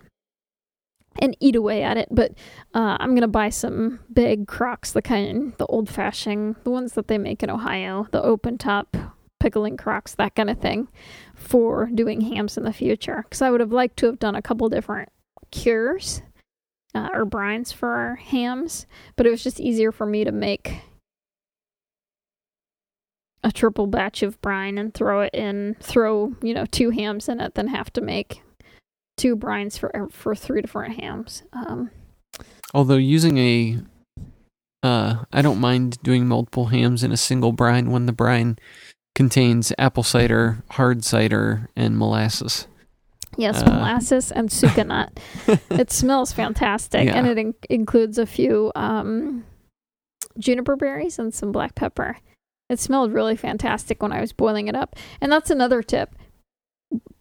[SPEAKER 3] and eat away at it. But uh, I'm gonna buy some big crocks, the kind, the old fashioned, the ones that they make in Ohio, the open top pickling crocks, that kind of thing, for doing hams in the future. Because I would have liked to have done a couple different cures uh, or brines for our hams, but it was just easier for me to make a triple batch of brine and throw it in, throw you know two hams in it, then have to make two brines for for three different hams. Um,
[SPEAKER 1] Although using a, uh, I don't mind doing multiple hams in a single brine when the brine contains apple cider, hard cider, and molasses.
[SPEAKER 3] yes,
[SPEAKER 1] Uh.
[SPEAKER 3] molasses and Sucanat. it smells fantastic, and it in- includes a few um, juniper berries and some black pepper. It smelled really fantastic when I was boiling it up. And that's another tip.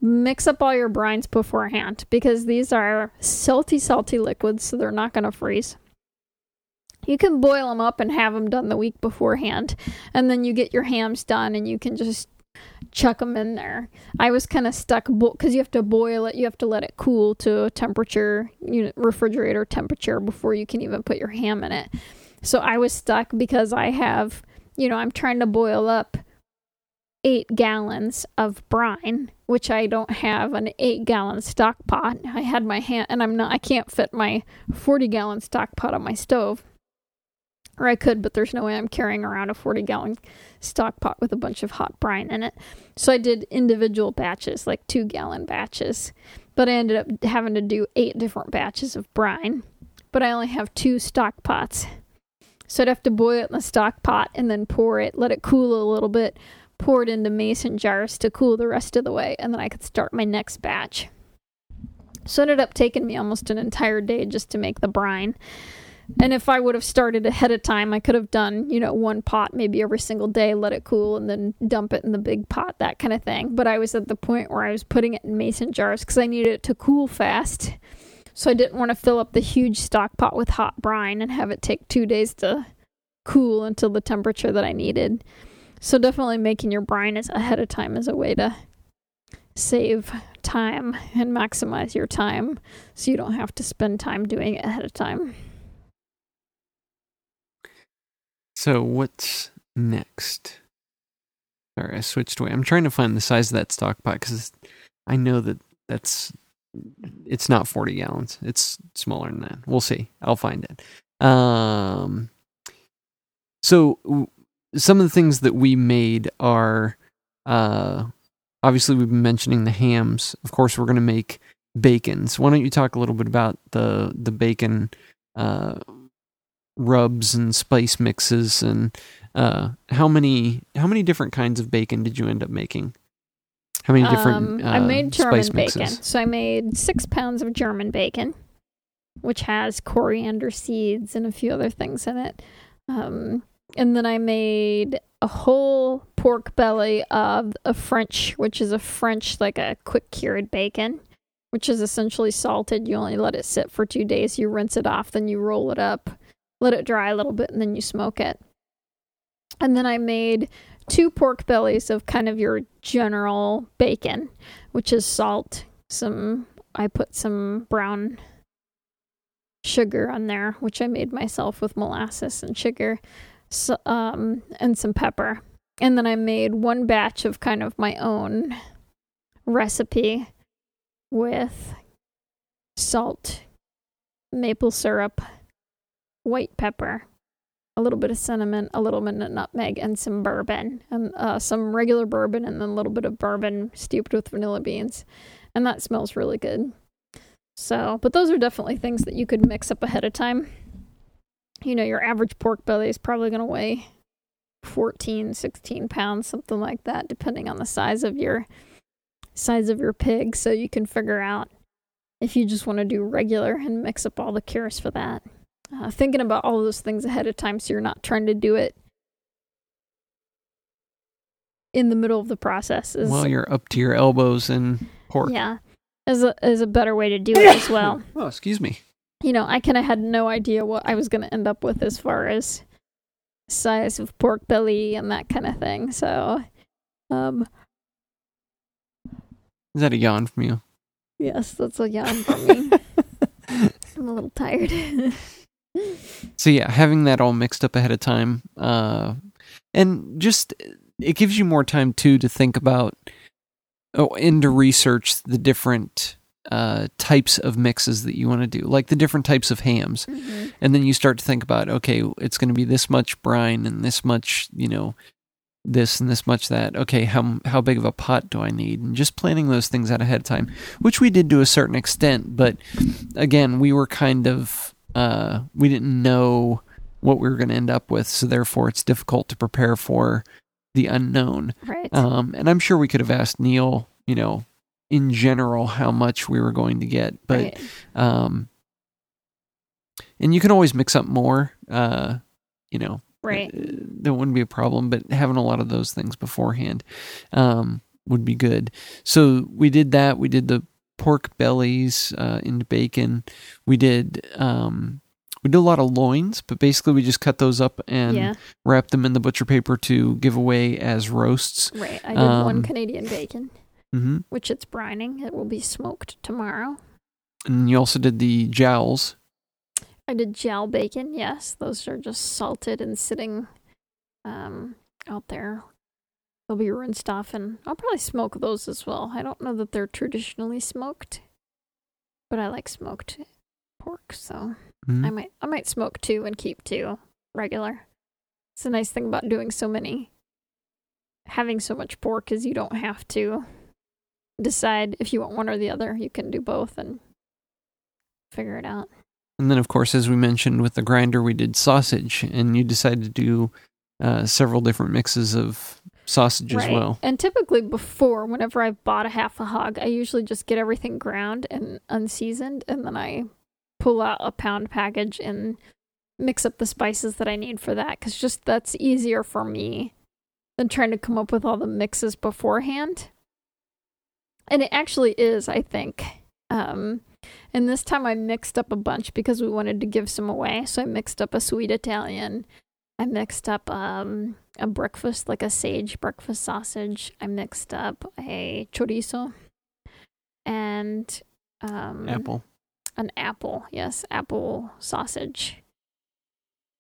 [SPEAKER 3] Mix up all your brines beforehand because these are salty, salty liquids, so they're not going to freeze. You can boil them up and have them done the week beforehand, and then you get your hams done and you can just chuck them in there. I was kind of stuck because you have to boil it, you have to let it cool to a temperature, you know, refrigerator temperature before you can even put your ham in it. So I was stuck because I have, you know, I'm trying to boil up eight gallons of brine, which I don't have an eight gallon stock pot. I had my hand, and I'm not, I can't fit my 40 gallon stock pot on my stove. Or I could, but there's no way I'm carrying around a 40 gallon stock pot with a bunch of hot brine in it. So I did individual batches, like two gallon batches. But I ended up having to do eight different batches of brine. But I only have two stock pots. So I'd have to boil it in the stock pot and then pour it, let it cool a little bit, pour it into mason jars to cool the rest of the way, and then I could start my next batch. So it ended up taking me almost an entire day just to make the brine. And if I would have started ahead of time, I could have done, you know, one pot maybe every single day, let it cool, and then dump it in the big pot, that kind of thing. But I was at the point where I was putting it in mason jars because I needed it to cool fast. So I didn't want to fill up the huge stock pot with hot brine and have it take two days to cool until the temperature that I needed. So definitely making your brine is ahead of time is a way to save time and maximize your time so you don't have to spend time doing it ahead of time.
[SPEAKER 1] So what's next? Sorry, I switched away. I'm trying to find the size of that stock pot because I know that that's it's not 40 gallons. It's smaller than that. We'll see. I'll find it. Um, so w- some of the things that we made are, uh, obviously we've been mentioning the hams. Of course, we're going to make bacons. Why don't you talk a little bit about the the bacon? Uh, rubs and spice mixes and uh how many how many different kinds of bacon did you end up making how many different
[SPEAKER 3] Um,
[SPEAKER 1] uh,
[SPEAKER 3] I made German
[SPEAKER 1] spice
[SPEAKER 3] bacon.
[SPEAKER 1] mixes
[SPEAKER 3] So I made six pounds of German bacon, which has coriander seeds and a few other things in it. Um, and then I made a whole pork belly of a French, which is a French, like a quick cured bacon, which is essentially salted. You only let it sit for two days. You rinse it off, then you roll it up, let it dry a little bit, and then you smoke it. And then I made two pork bellies of kind of your general bacon, which is salt, some I put some brown sugar on there, which I made myself with molasses and sugar, so, um, and some pepper. And then I made one batch of kind of my own recipe with salt, maple syrup, white pepper, a little bit of cinnamon, a little bit of nutmeg, and some bourbon, and uh, some regular bourbon, and then a little bit of bourbon steeped with vanilla beans, and that smells really good. So, but those are definitely things that you could mix up ahead of time. You know, your average pork belly is probably going to weigh 14, 16 pounds, something like that, depending on the size of your size of your pig. So you can figure out if you just want to do regular and mix up all the cures for that. Uh, thinking about all those things ahead of time so you're not trying to do it in the middle of the process is
[SPEAKER 1] well you're up to your elbows in pork
[SPEAKER 3] yeah is a is a better way to do it as well.
[SPEAKER 1] oh excuse me
[SPEAKER 3] You know, I kind of had no idea what I was going to end up with as far as size of pork belly and that kind of thing. So, um,
[SPEAKER 1] is that a yawn from you
[SPEAKER 3] yes, that's a yawn from me. I'm a little tired.
[SPEAKER 1] So yeah, having that all mixed up ahead of time, uh, and just it gives you more time too to think about, oh, and to research the different uh, types of mixes that you want to do, like the different types of hams,
[SPEAKER 3] Mhm.
[SPEAKER 1] and then you start to think about, okay, it's going to be this much brine and this much, you know, this and this much that. Okay, how how big of a pot do I need? And just planning those things out ahead of time, which we did to a certain extent, but again, we were kind of uh, we didn't know what we were going to end up with, so therefore it's difficult to prepare for the unknown.
[SPEAKER 3] Right.
[SPEAKER 1] Um, and I'm sure we could have asked Neil, you know, in general how much we were going to get, but
[SPEAKER 3] right.
[SPEAKER 1] um, and you can always mix up more. Uh, you know,
[SPEAKER 3] Right.
[SPEAKER 1] uh, that wouldn't be a problem, but having a lot of those things beforehand um, would be good. So we did that. We did the pork bellies uh, into bacon. We did um, we did a lot of loins, but basically we just cut those up and
[SPEAKER 3] yeah.
[SPEAKER 1] wrapped them in the butcher paper to give away as roasts.
[SPEAKER 3] Right. I did one
[SPEAKER 1] um,
[SPEAKER 3] Canadian bacon,
[SPEAKER 1] mm-hmm.
[SPEAKER 3] which it's brining. It will be smoked tomorrow.
[SPEAKER 1] And you also did the jowls.
[SPEAKER 3] I did gel bacon. Yes, those are just salted and sitting um, out there. They'll be rinsed off, and I'll probably smoke those as well. I don't know that they're traditionally smoked, but I like smoked pork, so
[SPEAKER 1] Mhm.
[SPEAKER 3] I might I might smoke two and keep two regular. It's a nice thing about doing so many. Having so much pork is you don't have to decide if you want one or the other. You can do both and figure it out.
[SPEAKER 1] And then, of course, as we mentioned with the grinder, we did sausage, and you decided to do uh, several different mixes of sausage as well.
[SPEAKER 3] And typically before, whenever I've bought a half a hog, I usually just get everything ground and unseasoned, and then I pull out a pound package and mix up the spices that I need for that, because just that's easier for me than trying to come up with all the mixes beforehand. And it actually is, I think. Um, and this time I mixed up a bunch because we wanted to give some away. So I mixed up a sweet Italian. I mixed up um, a breakfast, like a sage breakfast sausage. I mixed up a chorizo and um,
[SPEAKER 1] Apple.
[SPEAKER 3] an apple. Yes, apple sausage.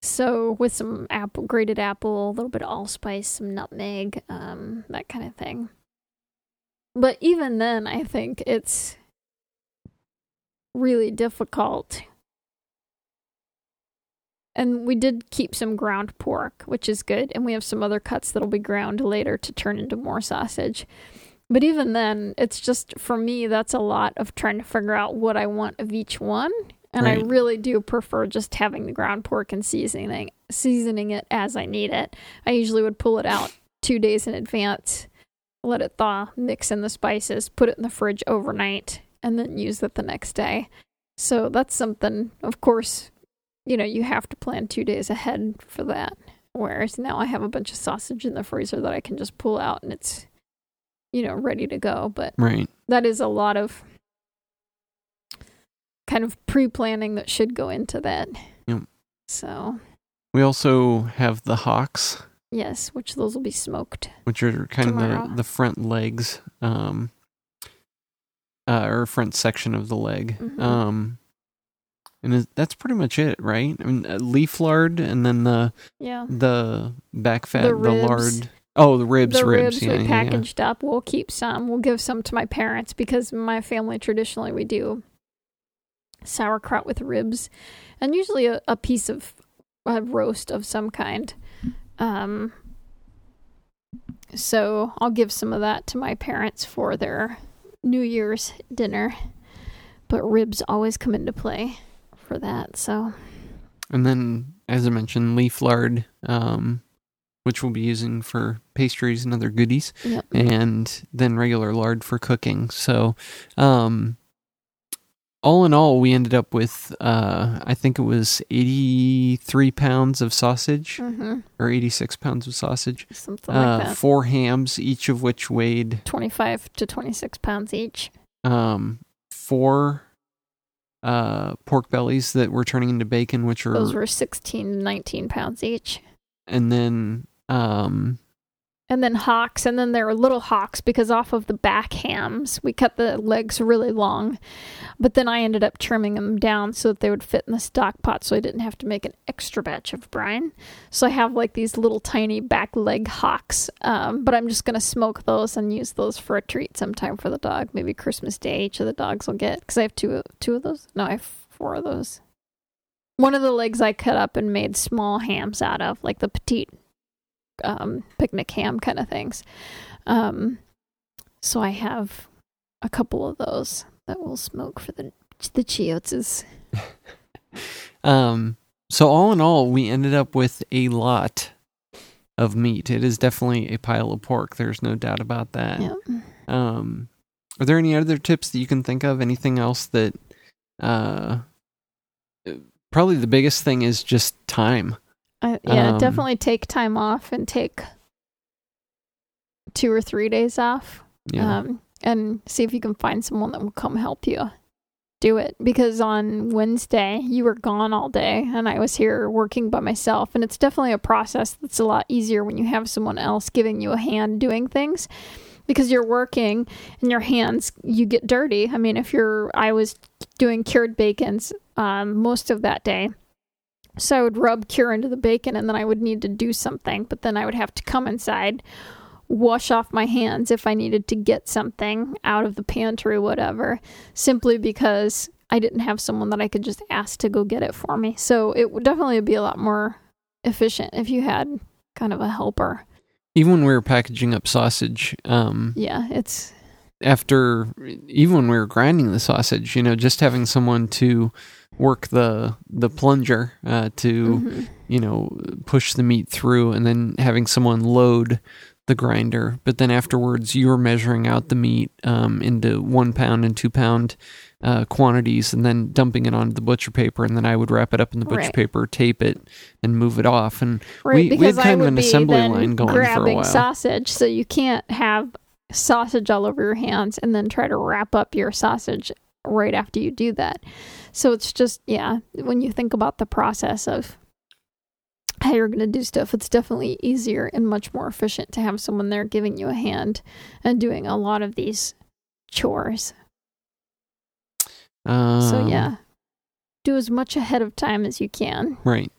[SPEAKER 3] So with some apple, grated apple, a little bit of allspice, some nutmeg, um, that kind of thing. But even then, I think it's really difficult. And we did keep some ground pork, which is good. And we have some other cuts that'll be ground later to turn into more sausage. But even then, it's just for me, that's a lot of trying to figure out what I want of each one. And I really do prefer just having the ground pork and seasoning seasoning it as I need it. I usually would pull it out two days in advance, let it thaw, mix in the spices, put it in the fridge overnight, and then use it the next day. So that's something, of course, you know, you have to plan two days ahead for that. Whereas now I have a bunch of sausage in the freezer that I can just pull out and it's, you know, ready to go. But
[SPEAKER 1] Right.
[SPEAKER 3] that is a lot of kind of pre planning that should go into that.
[SPEAKER 1] Yep.
[SPEAKER 3] So,
[SPEAKER 1] We also have the hocks,
[SPEAKER 3] yes, which those will be smoked.
[SPEAKER 1] which are kind
[SPEAKER 3] Tomorrow.
[SPEAKER 1] of the, the front legs, um, uh, or front section of the leg.
[SPEAKER 3] Mhm.
[SPEAKER 1] Um, and that's pretty much it, right? I mean, uh, leaf lard, and then the
[SPEAKER 3] Yeah.
[SPEAKER 1] the back fat,
[SPEAKER 3] The
[SPEAKER 1] the, lard. Oh, the ribs,
[SPEAKER 3] the
[SPEAKER 1] ribs.
[SPEAKER 3] ribs,
[SPEAKER 1] yeah,
[SPEAKER 3] we
[SPEAKER 1] yeah, yeah.
[SPEAKER 3] packaged up. We'll keep some. We'll give some to my parents because my family traditionally we do sauerkraut with ribs, and usually a, a piece of a roast of some kind. Um, so I'll give some of that to my parents for their New Year's dinner. But ribs always come into play for that. So
[SPEAKER 1] And then, as I mentioned, leaf lard, um, which we'll be using for pastries and other goodies,
[SPEAKER 3] yep.
[SPEAKER 1] and then regular lard for cooking. So, um, all in all, we ended up with, uh, I think it was 83 pounds of sausage
[SPEAKER 3] hmm
[SPEAKER 1] or 86 pounds of sausage,
[SPEAKER 3] Something like
[SPEAKER 1] uh,
[SPEAKER 3] that.
[SPEAKER 1] four hams, each of which weighed
[SPEAKER 3] Twenty-five to twenty-six pounds each.
[SPEAKER 1] um, four uh, pork bellies that we're turning into bacon, which are
[SPEAKER 3] Those were 16 19 pounds each.
[SPEAKER 1] and then um
[SPEAKER 3] and then hocks, and then there are little hocks because off of the back hams, we cut the legs really long. But then I ended up trimming them down so that they would fit in the stock pot so I didn't have to make an extra batch of brine. So I have like these little tiny back leg hocks, um, but I'm just going to smoke those and use those for a treat sometime for the dog. Maybe Christmas Day, each of the dogs will get because I have two, two of those. No, I have four of those. One of the legs I cut up and made small hams out of, like the petite um, picnic ham kind of things. Um, so I have a couple of those that will smoke for the the chiots.
[SPEAKER 1] Um, so all in all, we ended up with a lot of meat. It is definitely a pile of pork. There's no doubt about that.
[SPEAKER 3] Yeah.
[SPEAKER 1] Um, are there any other tips that you can think of? Anything else that, uh, probably the biggest thing is just time.
[SPEAKER 3] I, yeah,
[SPEAKER 1] Um,
[SPEAKER 3] definitely take time off and take two or three days off.
[SPEAKER 1] Yeah.
[SPEAKER 3] Um, and see if you can find someone that will come help you do it. Because on Wednesday, you were gone all day and I was here working by myself. And it's definitely a process that's a lot easier when you have someone else giving you a hand doing things. Because you're working and your hands, you get dirty. I mean, if you're, I was doing cured bacons um, most of that day. So I would rub cure into the bacon and then I would need to do something, but then I would have to come inside, wash off my hands if I needed to get something out of the pantry, whatever, simply because I didn't have someone that I could just ask to go get it for me. So it would definitely be a lot more efficient if you had kind of a helper.
[SPEAKER 1] even when we were packaging up sausage, um,
[SPEAKER 3] Yeah, it's
[SPEAKER 1] after even when we were grinding the sausage, you know, just having someone to work the the plunger uh, to
[SPEAKER 3] mhm.
[SPEAKER 1] you know push the meat through, and then having someone load the grinder. But then afterwards, you're measuring out the meat um, into one pound and two pound uh, quantities, and then dumping it onto the butcher paper, and then I would wrap it up in the butcher
[SPEAKER 3] Right.
[SPEAKER 1] paper, tape it, and move it off. And
[SPEAKER 3] right
[SPEAKER 1] we- we had kind of an assembly line going for a
[SPEAKER 3] grabbing
[SPEAKER 1] while.
[SPEAKER 3] sausage, so you can't have sausage all over your hands and then try to wrap up your sausage right after you do that. So it's just yeah, when you think about the process of how you're going to do stuff, it's definitely easier and much more efficient to have someone there giving you a hand and doing a lot of these chores.
[SPEAKER 1] um,
[SPEAKER 3] so yeah, do as much ahead of time as you can.
[SPEAKER 1] Right.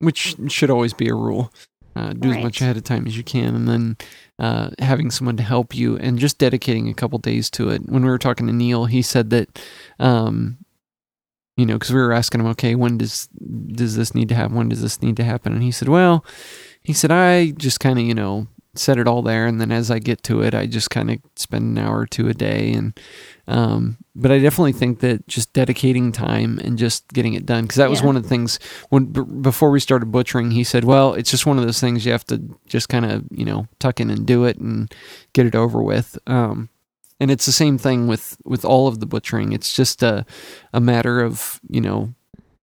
[SPEAKER 1] Which should always be a rule. Uh, do as much ahead of time as you can, and then uh, having someone to help you, and just dedicating a couple days to it. When we were talking to Neil, he said that, um, you know, because we were asking him, okay, when does does this need to happen? When does this need to happen? And he said, well, he said I just kind of you know set it all there, and then as I get to it, I just kind of spend an hour or two a day, and um, but I definitely think that just dedicating time and just getting it done because that was
[SPEAKER 3] Yeah.
[SPEAKER 1] one of the things when b- before we started butchering. He said, "Well, it's just one of those things you have to just kind of you know tuck in and do it and get it over with." Um, and it's the same thing with with all of the butchering. It's just a a matter of you know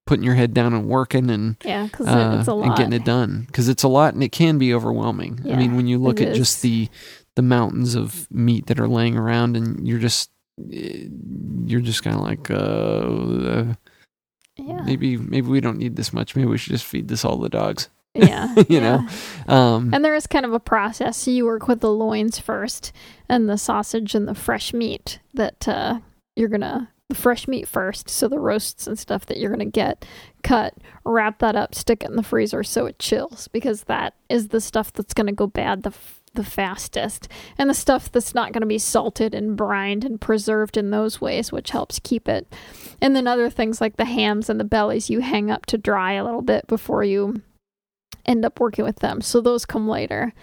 [SPEAKER 1] putting your head down and working and
[SPEAKER 3] Yeah, because
[SPEAKER 1] uh,
[SPEAKER 3] it's a lot.
[SPEAKER 1] and getting it done because it's a lot and it can be overwhelming. I mean, when you look at just the the mountains of meat that are laying around and you're just you're just kind of like uh,
[SPEAKER 3] yeah.
[SPEAKER 1] maybe maybe we don't need this much. Maybe we should just feed this all the dogs.
[SPEAKER 3] Yeah,
[SPEAKER 1] You know?
[SPEAKER 3] yeah.
[SPEAKER 1] Um,
[SPEAKER 3] And there is kind of a process. So you work with the loins first, and the sausage and the fresh meat that uh, you're gonna the fresh meat first. So the roasts and stuff that you're gonna get, cut, wrap that up, stick it in the freezer so it chills because that is the stuff that's gonna go bad the f- the fastest, and the stuff that's not gonna be salted and brined and preserved in those ways, which helps keep it. And then other things like the hams and the bellies you hang up to dry a little bit before you end up working with them. So those come later.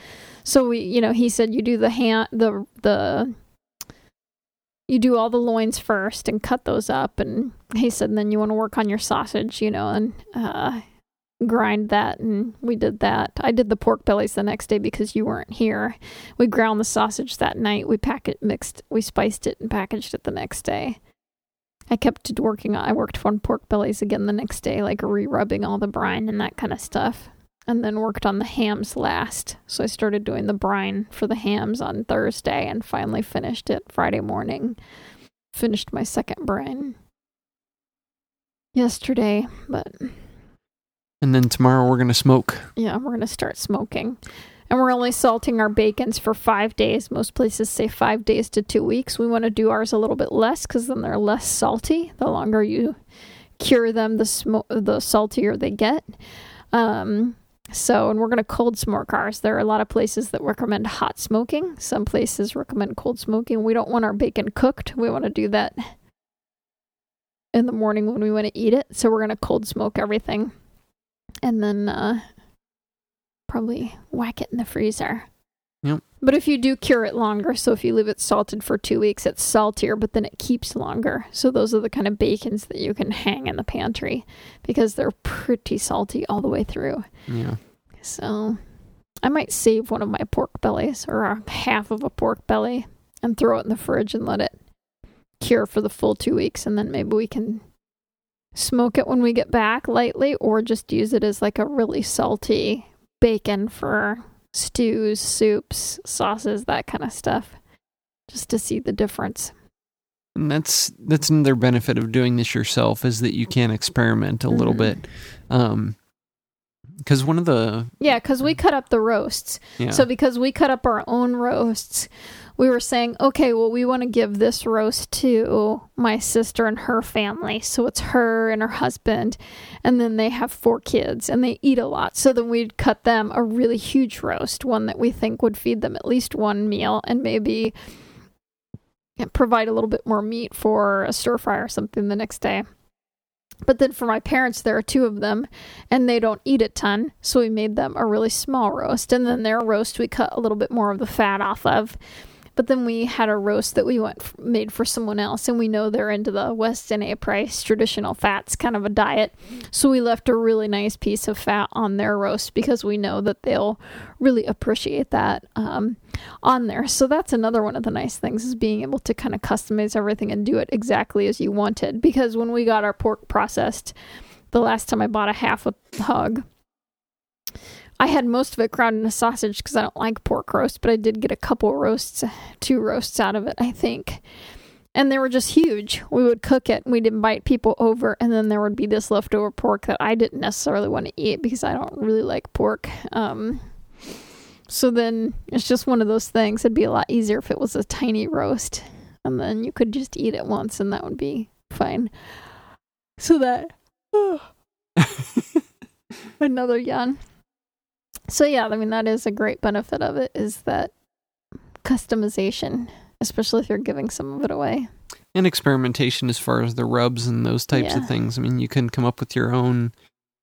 [SPEAKER 3] So we, you know, he said you do the hand, the the, you do all the loins first and cut those up, and he said then you want to work on your sausage, you know, and uh, grind that, and we did that. I did the pork bellies the next day because you weren't here. We ground the sausage that night. We pack it mixed, we spiced it and packaged it the next day. I kept working. I worked on pork bellies again the next day, like re-rubbing all the brine and that kind of stuff and then worked on the hams last. So I started doing the brine for the hams on Thursday and finally finished it Friday morning. Finished my second brine yesterday, but
[SPEAKER 1] and then tomorrow we're gonna smoke.
[SPEAKER 3] yeah, we're going to start smoking. And we're only salting our bacons for five days. Most places say five days to two weeks. We want to do ours a little bit less because then they're less salty. The longer you cure them, the sm- the saltier they get. Um, so, and we're going to cold smoke ours. There are a lot of places that recommend hot smoking. Some places recommend cold smoking. We don't want our bacon cooked. We want to do that in the morning when we want to eat it. So, we're going to cold smoke everything and then uh, probably whack it in the freezer.
[SPEAKER 1] Yep.
[SPEAKER 3] But if you do cure it longer, so if you leave it salted for two weeks, it's saltier, but then it keeps longer. So those are the kind of bacons that you can hang in the pantry because they're pretty salty all the way through.
[SPEAKER 1] Yeah.
[SPEAKER 3] So I might save one of my pork bellies or a half of a pork belly and throw it in the fridge and let it cure for the full two weeks. And then maybe we can smoke it when we get back lightly or just use it as like a really salty bacon for stews, soups, sauces, that kind of stuff, just to see the difference.
[SPEAKER 1] And that's that's another benefit of doing this yourself is that you can experiment a little
[SPEAKER 3] Mhm.
[SPEAKER 1] bit. Um because one of the
[SPEAKER 3] Yeah, because we cut up the roasts.
[SPEAKER 1] yeah
[SPEAKER 3] So because we cut up our own roasts, we were saying, okay, well, we want to give this roast to my sister and her family. So it's her and her husband, and then they have four kids and they eat a lot. So then we'd cut them a really huge roast, one that we think would feed them at least one meal and maybe provide a little bit more meat for a stir fry or something the next day. But then for my parents, there are two of them, and they don't eat a ton, so we made them a really small roast. And then their roast, we cut a little bit more of the fat off of. But then we had a roast that we went f- made for someone else, and we know they're into the Weston A. Price traditional fats kind of a diet. So we left a really nice piece of fat on their roast because we know that they'll really appreciate that um, on there. So that's another one of the nice things is being able to kind of customize everything and do it exactly as you wanted. Because when we got our pork processed, the last time I bought a half a hog, I had most of it ground in a sausage because I don't like pork roast, but I did get a couple roasts, two roasts out of it, I think. And they were just huge. We would cook it and we'd invite people over, and then there would be this leftover pork that I didn't necessarily want to eat because I don't really like pork. Um, so then it's just one of those things. It'd be a lot easier if it was a tiny roast, and then you could just eat it once, and that would be fine. So that another yawn. So yeah, I mean that is a great benefit of it is that customization, especially if you're giving some of it away.
[SPEAKER 1] and experimentation as far as the rubs and those types
[SPEAKER 3] Yeah.
[SPEAKER 1] of things. I mean, you can come up with your own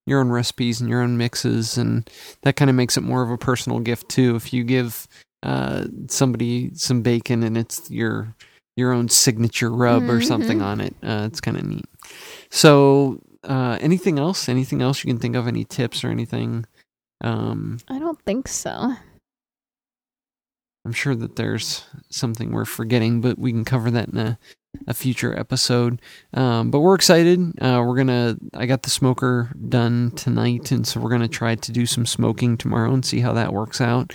[SPEAKER 1] your own recipes and your own mixes, and that kind of makes it more of a personal gift too. If you give uh, somebody some bacon and it's your your own signature rub or something on it, uh, it's kind of neat. So, uh, anything else? Anything else you can think of? Any tips or anything? Um,
[SPEAKER 3] I don't think so.
[SPEAKER 1] I'm sure that there's something we're forgetting, but we can cover that in a, a future episode. Um, but we're excited. Uh, we're gonna. I got the smoker done tonight, and so we're gonna try to do some smoking tomorrow and see how that works out.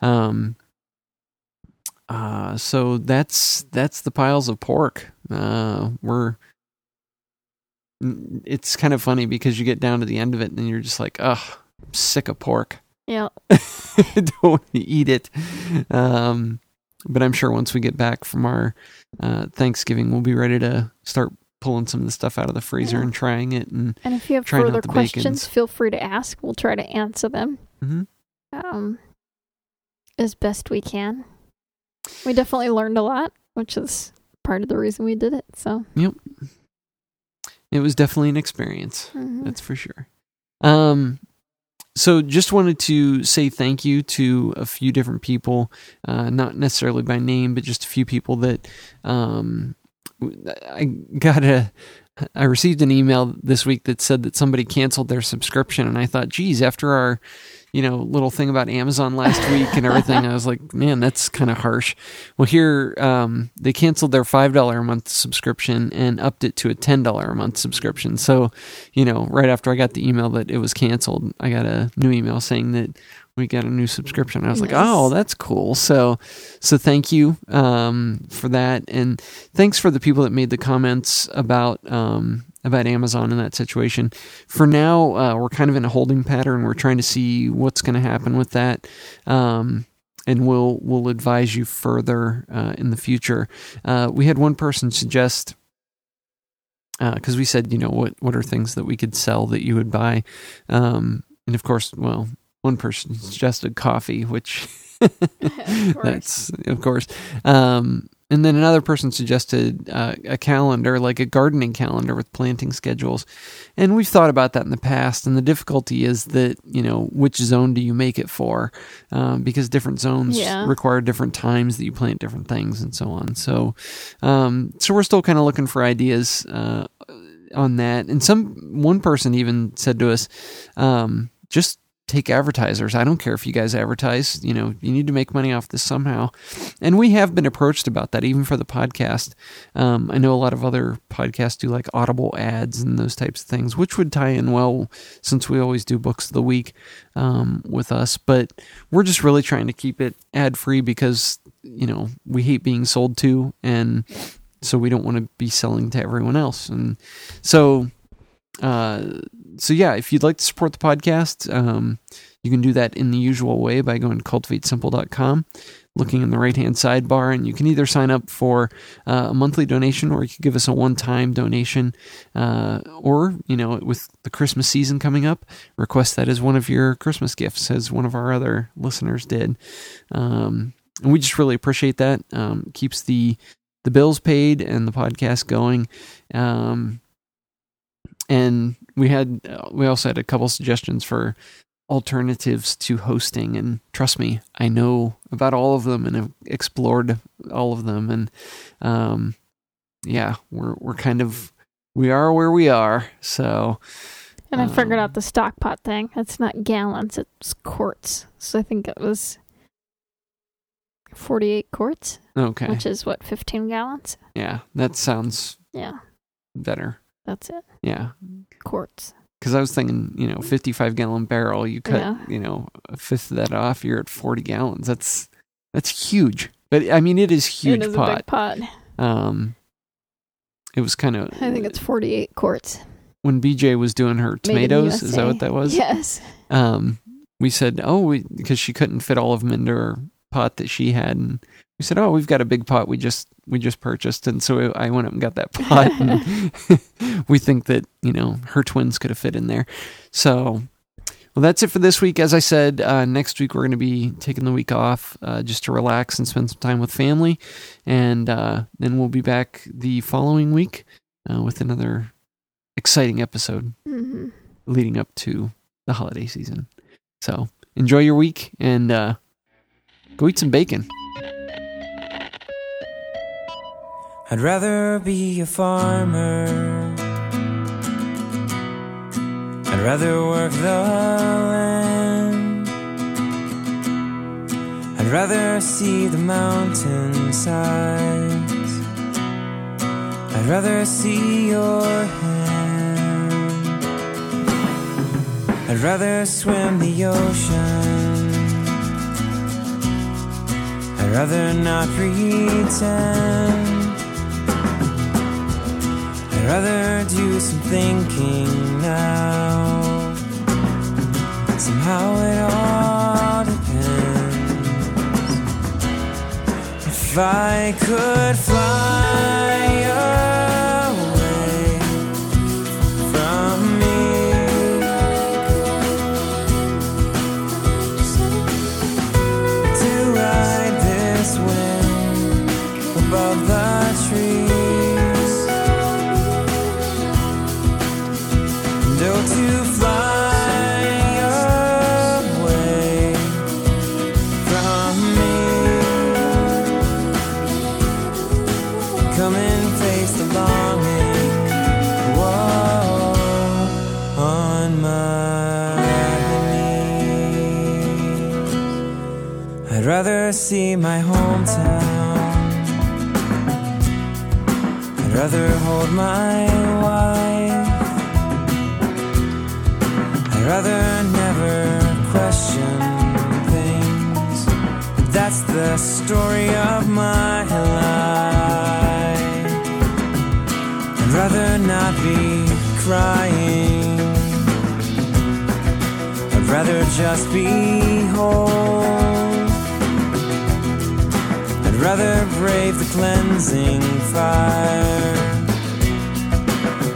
[SPEAKER 1] Um, uh, so that's that's the piles of pork. Uh, we're. It's kind of funny because you get down to the end of it and you're just like, ugh, sick of pork.
[SPEAKER 3] Yeah.
[SPEAKER 1] Don't want to eat it. Um, but I'm sure once we get back from our uh, Thanksgiving, we'll be ready to start pulling some of the stuff out of the freezer
[SPEAKER 3] Yeah.
[SPEAKER 1] and trying it. And
[SPEAKER 3] And if you have further questions,
[SPEAKER 1] bacons.
[SPEAKER 3] feel free to ask. We'll try to answer them
[SPEAKER 1] Mhm.
[SPEAKER 3] um, as best we can. We definitely learned a lot, which is part of the reason we did it. So yep.
[SPEAKER 1] it was definitely an experience.
[SPEAKER 3] mhm.
[SPEAKER 1] That's for sure. Um, so just wanted to say thank you to a few different people, uh, not necessarily by name, but just a few people that um, I got a. I received an email this week that said that somebody canceled their subscription, and I thought, geez, after our, you know, little thing about Amazon last week and everything, I was like, man, that's kind of harsh. Well, here um, they canceled their five dollar a month subscription and upped it to a ten dollar a month subscription. So, you know, right after I got the email that it was canceled, I got a new email saying that we got a new subscription. I was like, oh, that's cool. So, so thank you um, for that, and thanks for the people that made the comments about um, about Amazon in that situation. For now, uh, we're kind of in a holding pattern. We're trying to see what's going to happen with that. Um, and we'll we'll advise you further uh, in the future. Uh, we had one person suggest because we said, you know, what what are things that we could sell that you would buy, um, and of course, well, one person suggested coffee, which that's of course. Um, and then another person suggested uh, a calendar, like a gardening calendar with planting schedules. And we've thought about that in the past. And the difficulty is that, you know, which zone do you make it for? Um, because different zones
[SPEAKER 3] Yeah.
[SPEAKER 1] require different times that you plant different things and so on. So, um, so we're still kind of looking for ideas uh, on that. And some one person even said to us, um, just take advertisers. I don't care if you guys advertise. You know, you need to make money off this somehow. And we have been approached about that, even for the podcast. Um, I know a lot of other podcasts do like Audible ads and those types of things, which would tie in well since we always do books of the week um, with us. But we're just really trying to keep it ad free because you know we hate being sold to, and so we don't want to be selling to everyone else. And so uh, so yeah, if you'd like to support the podcast, um, you can do that in the usual way by going to cultivatesimple.com, looking in the right hand sidebar, and you can either sign up for uh, a monthly donation or you can give us a one time donation. Uh, or, you know, with the Christmas season coming up, request that as one of your Christmas gifts, as one of our other listeners did. Um, and we just really appreciate that. Um, keeps the the bills paid and the podcast going. Um, and we had uh, we also had a couple suggestions for alternatives to hosting and trust me i know about all of them and have explored all of them and um yeah we're we're kind of we are where we are so
[SPEAKER 3] And I figured
[SPEAKER 1] Um,
[SPEAKER 3] out the stock pot thing. It's not gallons, it's quarts. So I think it was 48 quarts,
[SPEAKER 1] okay
[SPEAKER 3] which is what, 15 gallons?
[SPEAKER 1] yeah that sounds
[SPEAKER 3] Yeah,
[SPEAKER 1] better
[SPEAKER 3] that's it.
[SPEAKER 1] yeah
[SPEAKER 3] Quarts.
[SPEAKER 1] because i was thinking you know 55 gallon barrel you cut
[SPEAKER 3] Yeah.
[SPEAKER 1] you know a fifth of that off you're at 40 gallons that's that's huge but i mean it is huge
[SPEAKER 3] it is
[SPEAKER 1] pot
[SPEAKER 3] a big pot.
[SPEAKER 1] Um, it was kind of.
[SPEAKER 3] I think it's 48 quarts.
[SPEAKER 1] when BJ was doing her tomatoes. Is that what that was?
[SPEAKER 3] Yes.
[SPEAKER 1] Um, we said, oh, because she couldn't fit all of them into her pot that she had, and we said, oh, we've got a big pot we just we just purchased, and so I went up and got that pot. and we think that you know her twins could have fit in there. So. Well, that's it for this week. As I said, uh, next week we're going to be taking the week off uh, just to relax and spend some time with family. And uh, then we'll be back the following week uh, with another exciting episode
[SPEAKER 3] hmm
[SPEAKER 1] leading up to the holiday season. So enjoy your week and uh, go eat some bacon.
[SPEAKER 2] I'd rather be a farmer. I'd rather work the land. I'd rather see the mountainsides. I'd rather see your hand. I'd rather swim the ocean. I'd rather not pretend. Rather do some thinking now. Somehow it all depends. If I could fly my hometown. I'd rather hold my wife. I'd rather never question things. That's the story of my life. I'd rather not be crying. I'd rather just be home. Rather brave the cleansing fire.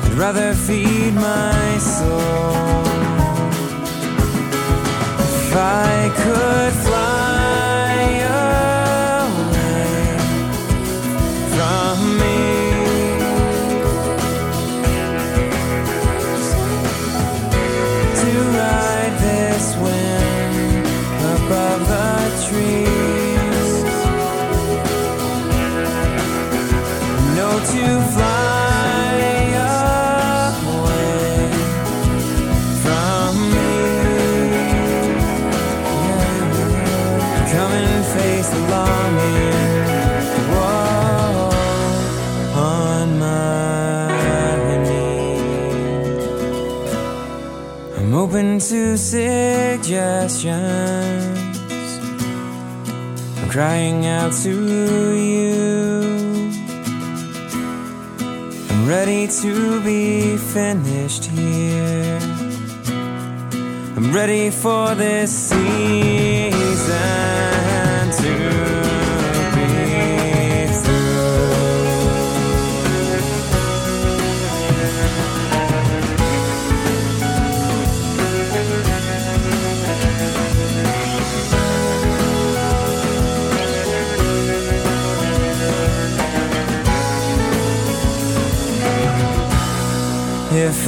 [SPEAKER 2] I'd rather feed my soul. If I could fly suggestions. I'm crying out to you. I'm ready to be finished here. I'm ready for this season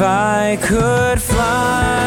[SPEAKER 2] If I could fly